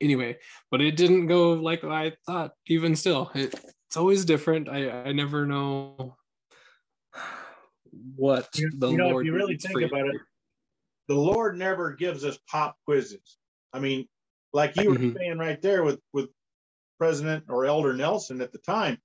A: anyway, but it didn't go like I thought, even still. It, it's always different. I, I never know what
C: you, the you know, Lord if you really think about it, the Lord never gives us pop quizzes. I mean, like you were mm-hmm. saying right there with with President or Elder Nelson at the time,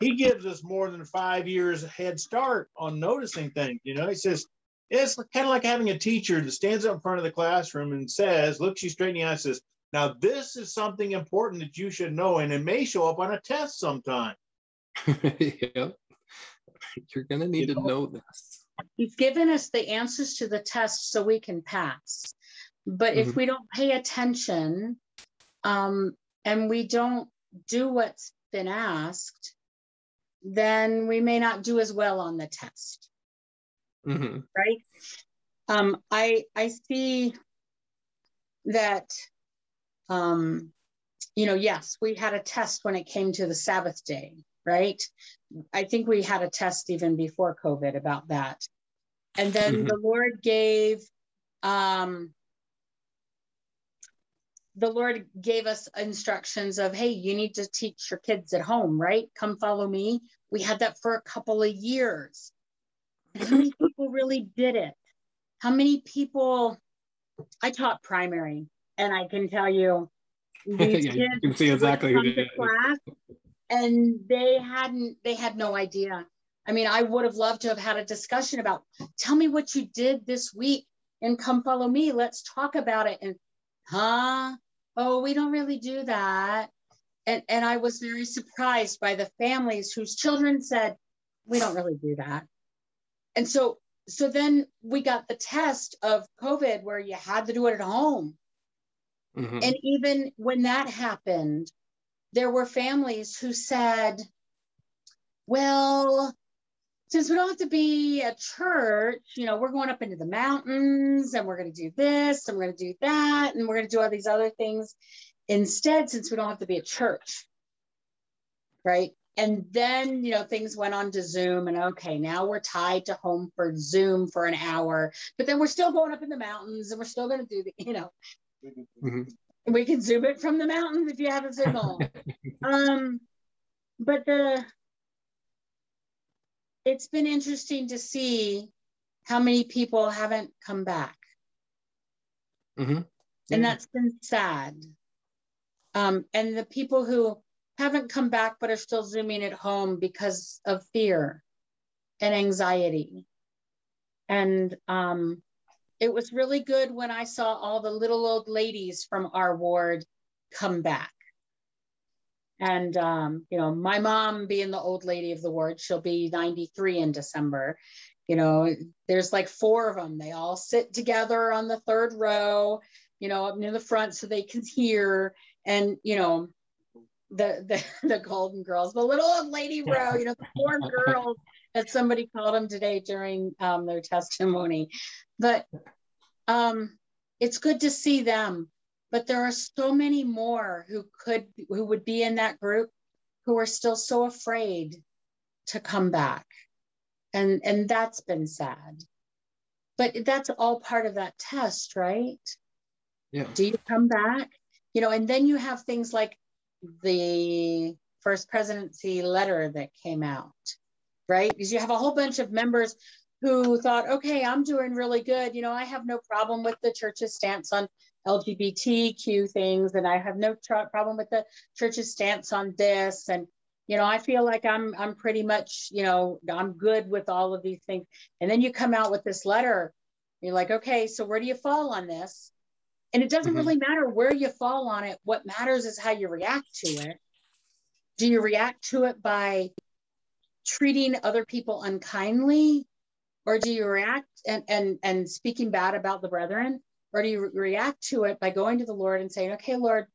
C: he gives us more than five years head start on noticing things. You know, he says it's kind of like having a teacher that stands up in front of the classroom and says, looks you straight in the eye, and says, "Now this is something important that you should know, and it may show up on a test sometime."
A: yeah, you're gonna need you to know? know this.
B: He's given us the answers to the test so we can pass. But mm-hmm. if we don't pay attention, um, and we don't do what's been asked, then we may not do as well on the test. Mm-hmm. Right? Um, I I see that um, you know, yes, we had a test when it came to the Sabbath day, right? I think we had a test even before COVID about that. And then mm-hmm. the Lord gave um, the Lord gave us instructions of, hey, you need to teach your kids at home, right? Come follow me. We had that for a couple of years. And how many people really did it? How many people? I taught primary, and I can tell you, these
A: yeah, kids you can see exactly who did
B: class, and they hadn't. They had no idea. I mean, I would have loved to have had a discussion about. Tell me what you did this week, and come follow me. Let's talk about it. And huh? oh, we don't really do that. And, and I was very surprised by the families whose children said, we don't really do that. And so, so then we got the test of COVID where you had to do it at home. Mm-hmm. And even when that happened, there were families who said, well, since we don't have to be a church, you know, we're going up into the mountains and we're going to do this and we're going to do that and we're going to do all these other things instead, since we don't have to be a church. Right. And then, you know, things went on to Zoom and okay, now we're tied to home for Zoom for an hour, but then we're still going up in the mountains and we're still going to do the, you know, mm-hmm. We can Zoom it from the mountains if you have a Zoom on. um, but the, it's been interesting to see how many people haven't come back. Mm-hmm. Yeah. And that's been sad. Um, and the people who haven't come back but are still zooming at home because of fear and anxiety. And um, it was really good when I saw all the little old ladies from our ward come back. And, um, you know, my mom being the old lady of the ward, she'll be 93 in December. You know, there's like four of them. They all sit together on the third row, you know, up near the front so they can hear. And, you know, the, the, the Golden Girls, the little old lady row, you know, the four girls, as somebody called them today during um, their testimony. But um, it's good to see them. But there are so many more who could who would be in that group who are still so afraid to come back. And and that's been sad. But that's all part of that test right?
A: Yeah.
B: Do you come back? You know and then you have things like the first presidency letter that came out right because you have a whole bunch of members who thought, okay, I'm doing really good. You know, I have no problem with the church's stance on LGBTQ things, and I have no tr- problem with the church's stance on this. And you know, I feel like I'm I'm pretty much, you know, I'm good with all of these things. And then you come out with this letter. You're like, okay, so where do you fall on this? And it doesn't mm-hmm. really matter where you fall on it. What matters is how you react to it. Do you react to it by treating other people unkindly? Or do you react and, and, and speaking bad about the brethren? Or do you re- react to it by going to the Lord and saying, okay, Lord,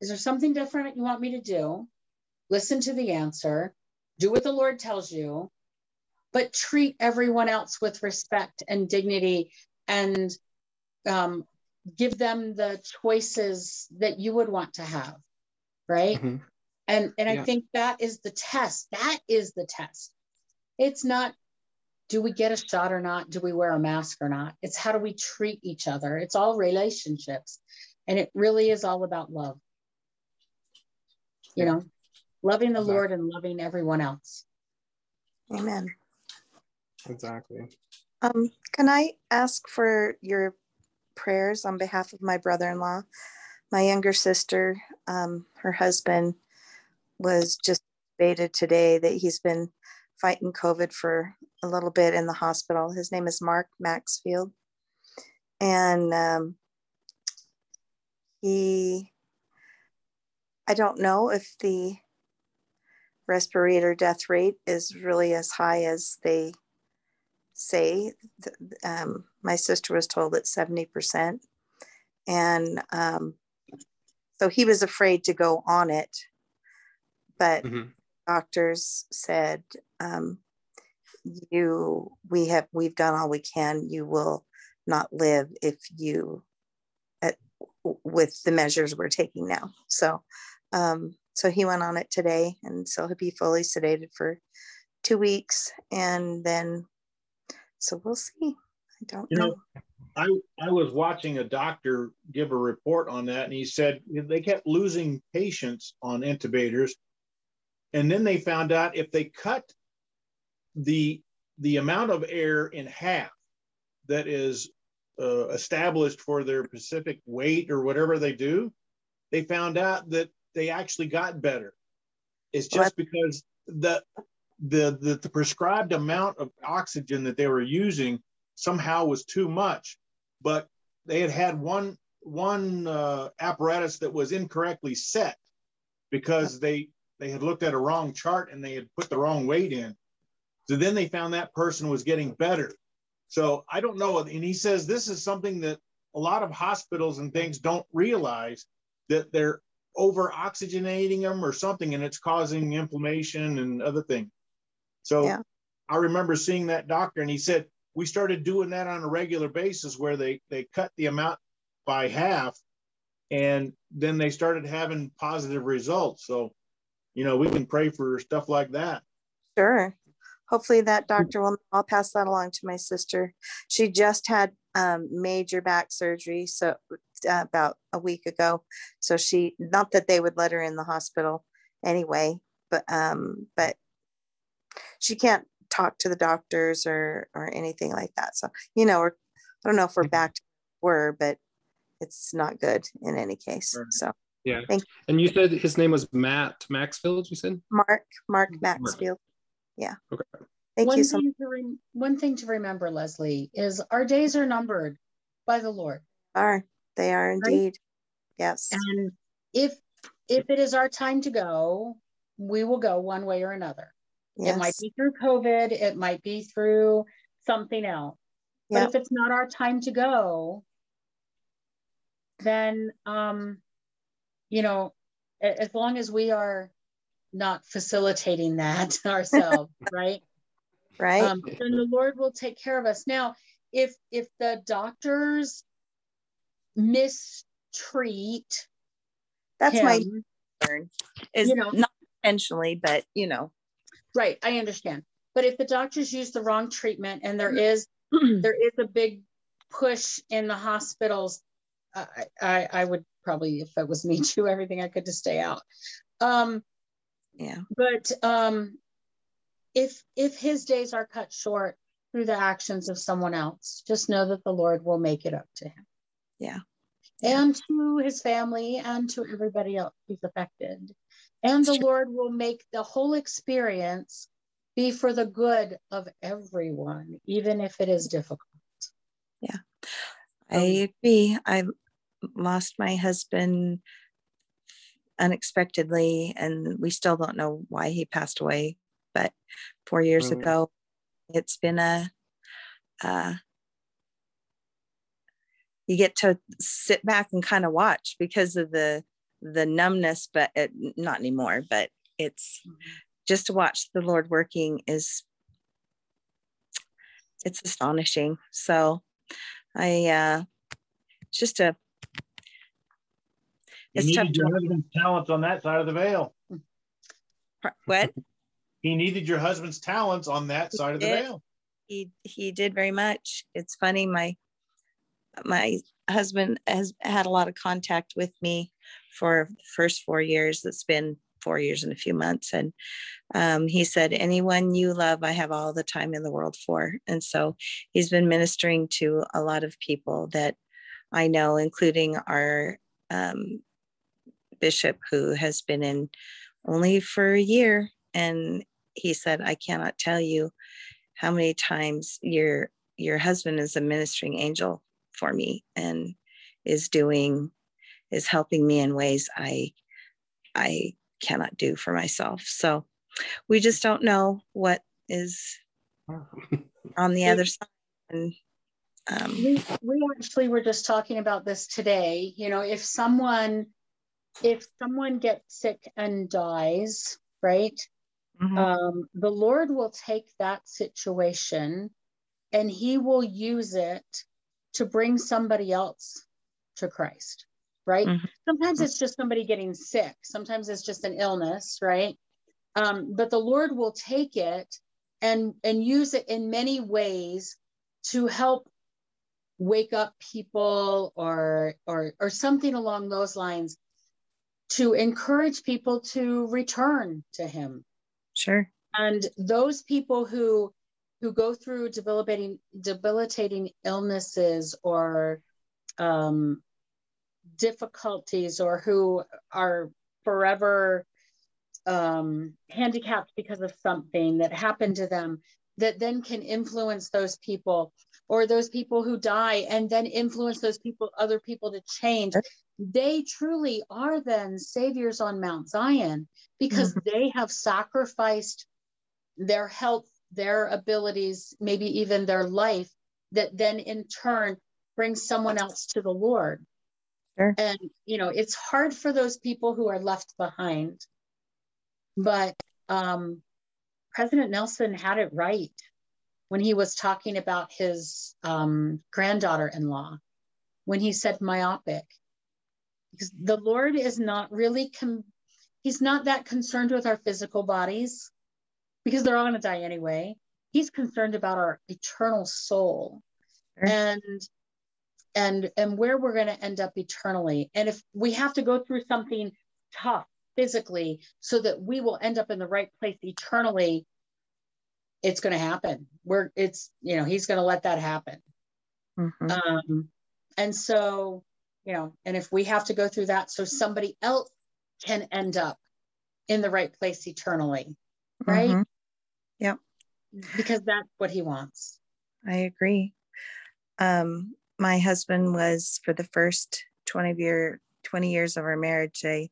B: is there something different you want me to do? Listen to the answer, do what the Lord tells you, but treat everyone else with respect and dignity and um, give them the choices that you would want to have right mm-hmm. And and yeah. i think that is the test. That is the test. It's not do we get a shot or not? Do we wear a mask or not? It's how do we treat each other? It's all relationships. And it really is all about love. You yeah. know loving the exactly. lord and loving everyone else.
E: Amen.
A: Exactly.
E: Um can i ask for your prayers on behalf of my brother in law. My younger sister, um, her husband, was just stated today that he's been fighting COVID for a little bit in the hospital. His name is Mark Maxfield. And um, he, I don't know if the respirator death rate is really as high as they say. Um, my sister was told it's 70%. And um, so he was afraid to go on it. But mm-hmm. doctors said, um, you we have we've done all we can you will not live if you at, with the measures we're taking now so um, so he went on it today and so he'll be fully sedated for two weeks and then so we'll see. I don't you know. know.
C: I, I was watching a doctor give a report on that, and he said they kept losing patients on intubators. And then they found out if they cut the the amount of air in half that is uh, established for their specific weight or whatever they do, they found out that they actually got better. It's just because the the, the, the prescribed amount of oxygen that they were using somehow was too much, but they had had one one uh, apparatus that was incorrectly set because they they had looked at a wrong chart and they had put the wrong weight in. So then they found that person was getting better. So I don't know. And he says this is something that a lot of hospitals and things don't realize that they're over oxygenating them or something and it's causing inflammation and other things. So yeah. I remember seeing that doctor and he said, we started doing that on a regular basis where they, they cut the amount by half and then they started having positive results. So, you know, we can pray for stuff like that.
E: Sure. Hopefully that doctor will, I'll pass that along to my sister. She just had um, major back surgery. So uh, about a week ago. So she, not that they would let her in the hospital anyway, but, um, but she can't talk to the doctors or or anything like that. So you know, or I don't know if we're mm-hmm. back to were, but it's not good in any case. So
A: yeah. Thank you. And you said his name was Matt Maxfield. You said
E: Mark Mark Maxfield. Yeah.
A: Okay.
B: Thank one you so thing re- one thing to remember, Leslie, is our days are numbered by the Lord.
E: Are they are indeed. Right? Yes.
B: And if if it is our time to go, we will go one way or another. Yes. It might be through COVID, it might be through something else. But if it's not our time to go, then um, you know, as long as we are not facilitating that ourselves, right?
E: Right. Um,
B: then the Lord will take care of us. Now, if if the doctors mistreat,
E: that's him, my concern. Is you know, not intentionally, but you know,
B: Right, I understand. But if the doctors use the wrong treatment and there is there is a big push in the hospitals, I, I, I would probably, if it was me, do everything I could to stay out. Um,
E: yeah.
B: But um, if if his days are cut short, through the actions of someone else, just know that the Lord will make it up to him.
E: Yeah.
B: And to his family and to everybody else who's affected. And the Lord will make the whole experience be for the good of everyone, even if it is difficult.
E: Yeah. I agree. I lost my husband unexpectedly, and we still don't know why he passed away. But four years really? ago, it's been a, uh, you get to sit back and kind of watch because of the the numbness, but it, not anymore. But it's mm-hmm. just to watch the Lord working is it's astonishing. So I uh it's just a
C: you needed your husband's talents on that side of the veil.
E: What?
C: he needed your husband's talents on that he side of the veil.
E: He he did very much. It's funny, my my husband has had a lot of contact with me for the first four years. It's been four years and a few months. And um, he said, Anyone you love, I have all the time in the world for. And so he's been ministering to a lot of people that I know, including our um, bishop who has been in only for a year. And he said, I cannot tell you how many times your your husband is a ministering angel for me and is doing is helping me in ways I I cannot do for myself. So we just don't know what is on the other side. And
B: um, we, we actually were just talking about this today. You know, if someone if someone gets sick and dies, right? Mm-hmm. Um, the Lord will take that situation and He will use it to bring somebody else to Christ, right? Mm-hmm. Sometimes it's just somebody getting sick, sometimes it's just an illness, right? Um, but the Lord will take it and and use it in many ways to help wake up people or or or something along those lines to encourage people to return to him.
E: Sure.
B: And those people who who go through debilitating debilitating illnesses or um, difficulties or who are forever um, handicapped because of something that happened to them that then can influence those people or those people who die and then influence those people other people to change they truly are then saviors on mount zion because mm-hmm. they have sacrificed their health their abilities maybe even their life that then in turn brings someone else to the lord sure. and you know it's hard for those people who are left behind but um, president nelson had it right when he was talking about his um, granddaughter-in-law when he said myopic because the lord is not really com- he's not that concerned with our physical bodies because they're all going to die anyway he's concerned about our eternal soul sure. and and and where we're going to end up eternally and if we have to go through something tough physically so that we will end up in the right place eternally it's going to happen. We're it's you know he's going to let that happen. Mm-hmm. Um, and so you know, and if we have to go through that, so somebody else can end up in the right place eternally, right? Mm-hmm.
E: Yep.
B: Because that's what he wants.
E: I agree. Um, my husband was for the first 20 year 20 years of our marriage a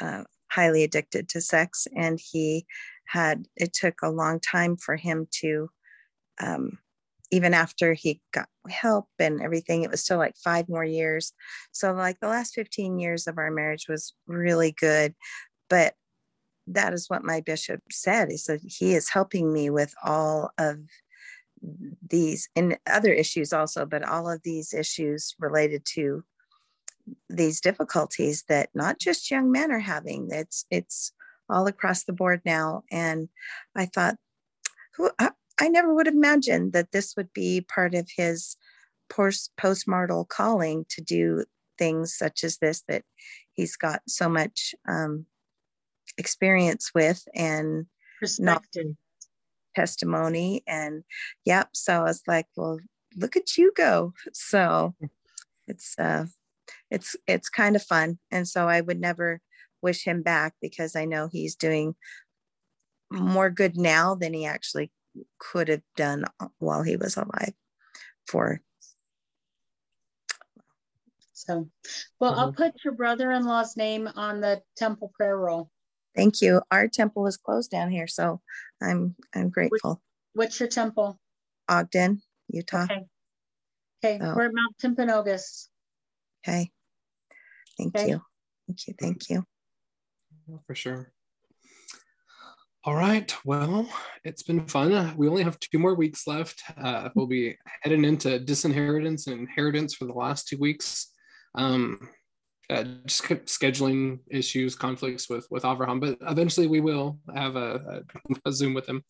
E: uh, highly addicted to sex and he had it took a long time for him to um, even after he got help and everything it was still like five more years. So like the last 15 years of our marriage was really good but that is what my bishop said. He said he is helping me with all of these and other issues also but all of these issues related to these difficulties that not just young men are having. It's it's all across the board now. And I thought, who uh, I, never would have imagined that this would be part of his post postmortal calling to do things such as this that he's got so much um, experience with and
B: perspective.
E: testimony. And yep. So I was like, well, look at you go. So it's uh it's it's kind of fun. And so I would never wish him back because I know he's doing more good now than he actually could have done while he was alive for.
B: So well mm-hmm. i'll put your brother-in-law's name on the temple prayer roll.
E: Thank you. Our temple is closed down here so i'm i'm grateful.
B: What's your temple?
E: Ogden utah.
B: Okay. Okay so, we're at mount timpanogos.
E: Okay. Thank okay. you. Thank you. Thank you.
A: For sure all right. Well, it's been fun. We only have two more weeks left. Uh, we'll be heading into disinheritance and inheritance for the last two weeks. Um, uh, just scheduling issues, conflicts with with Avraham, but eventually we will have a, a, a Zoom with him.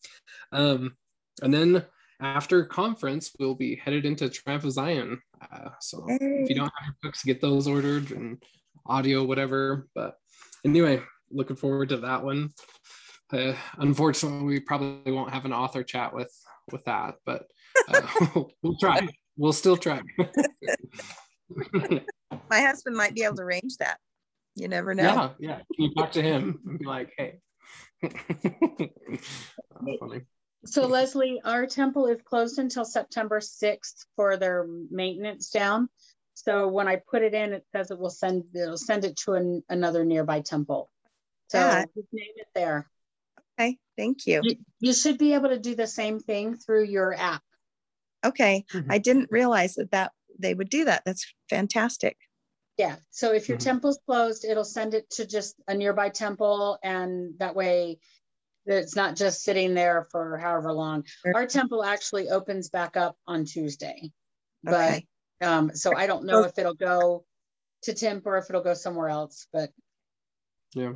A: Um, and then after conference, we'll be headed into Triumph of Zion. Uh, so if you don't have your books, get those ordered and audio, whatever. But anyway, looking forward to that one uh, unfortunately, we probably won't have an author chat with with that, but uh, we'll try. We'll still try.
E: My husband might be able to arrange that. You never know.
A: Yeah, yeah. Can you talk to him and be like, "Hey."
B: funny. So Leslie, our temple is closed until September 6th for their maintenance down. So when I put it in, it says it will send it'll send it to an, another nearby temple. So yeah. just name it there.
E: Okay, thank you. you.
B: you. should be able to do the same thing through your app.
E: Okay, mm-hmm. I didn't realize that that they would do that. That's fantastic.
B: Yeah. So if your mm-hmm. temple's closed, it'll send it to just a nearby temple, and that way it's not just sitting there for however long. Sure. Our temple actually opens back up on Tuesday, but um, so I don't know if it'll go to Timp or if it'll go somewhere else. But
A: yeah,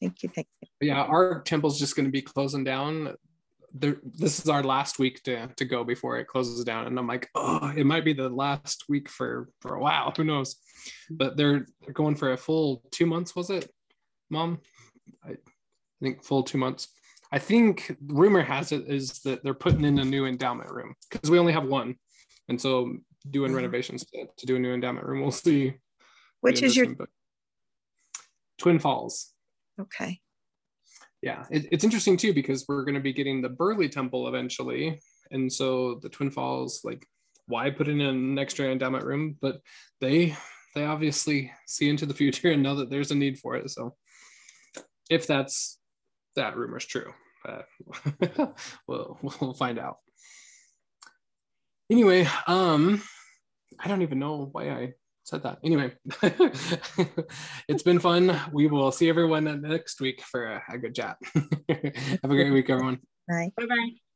E: Thank you. Thank you.
A: Yeah, our temple's just going to be closing down. There, this is our last week to, to go before it closes down. And I'm like, oh, it might be the last week for, for a while. Who knows? But they're, they're going for a full two months, was it, Mom? I think full two months. I think rumor has it is that they're putting in a new endowment room because we only have one. And so doing mm-hmm. renovations to, to, do a new endowment room. We'll see.
E: Which is your
A: Twin Falls.
E: Okay.
A: Yeah, it, it's interesting too because we're going to be getting the Burley Temple eventually, and so the Twin Falls, like, why put in an extra endowment room? But they they obviously see into the future and know that there's a need for it. So if that's that rumor's true, uh, we'll we'll find out. Anyway, um, I don't even know why I said that. Anyway, it's been fun. We will see everyone next week for a, a good chat. Have a great week, everyone.
E: Bye.
B: Bye bye.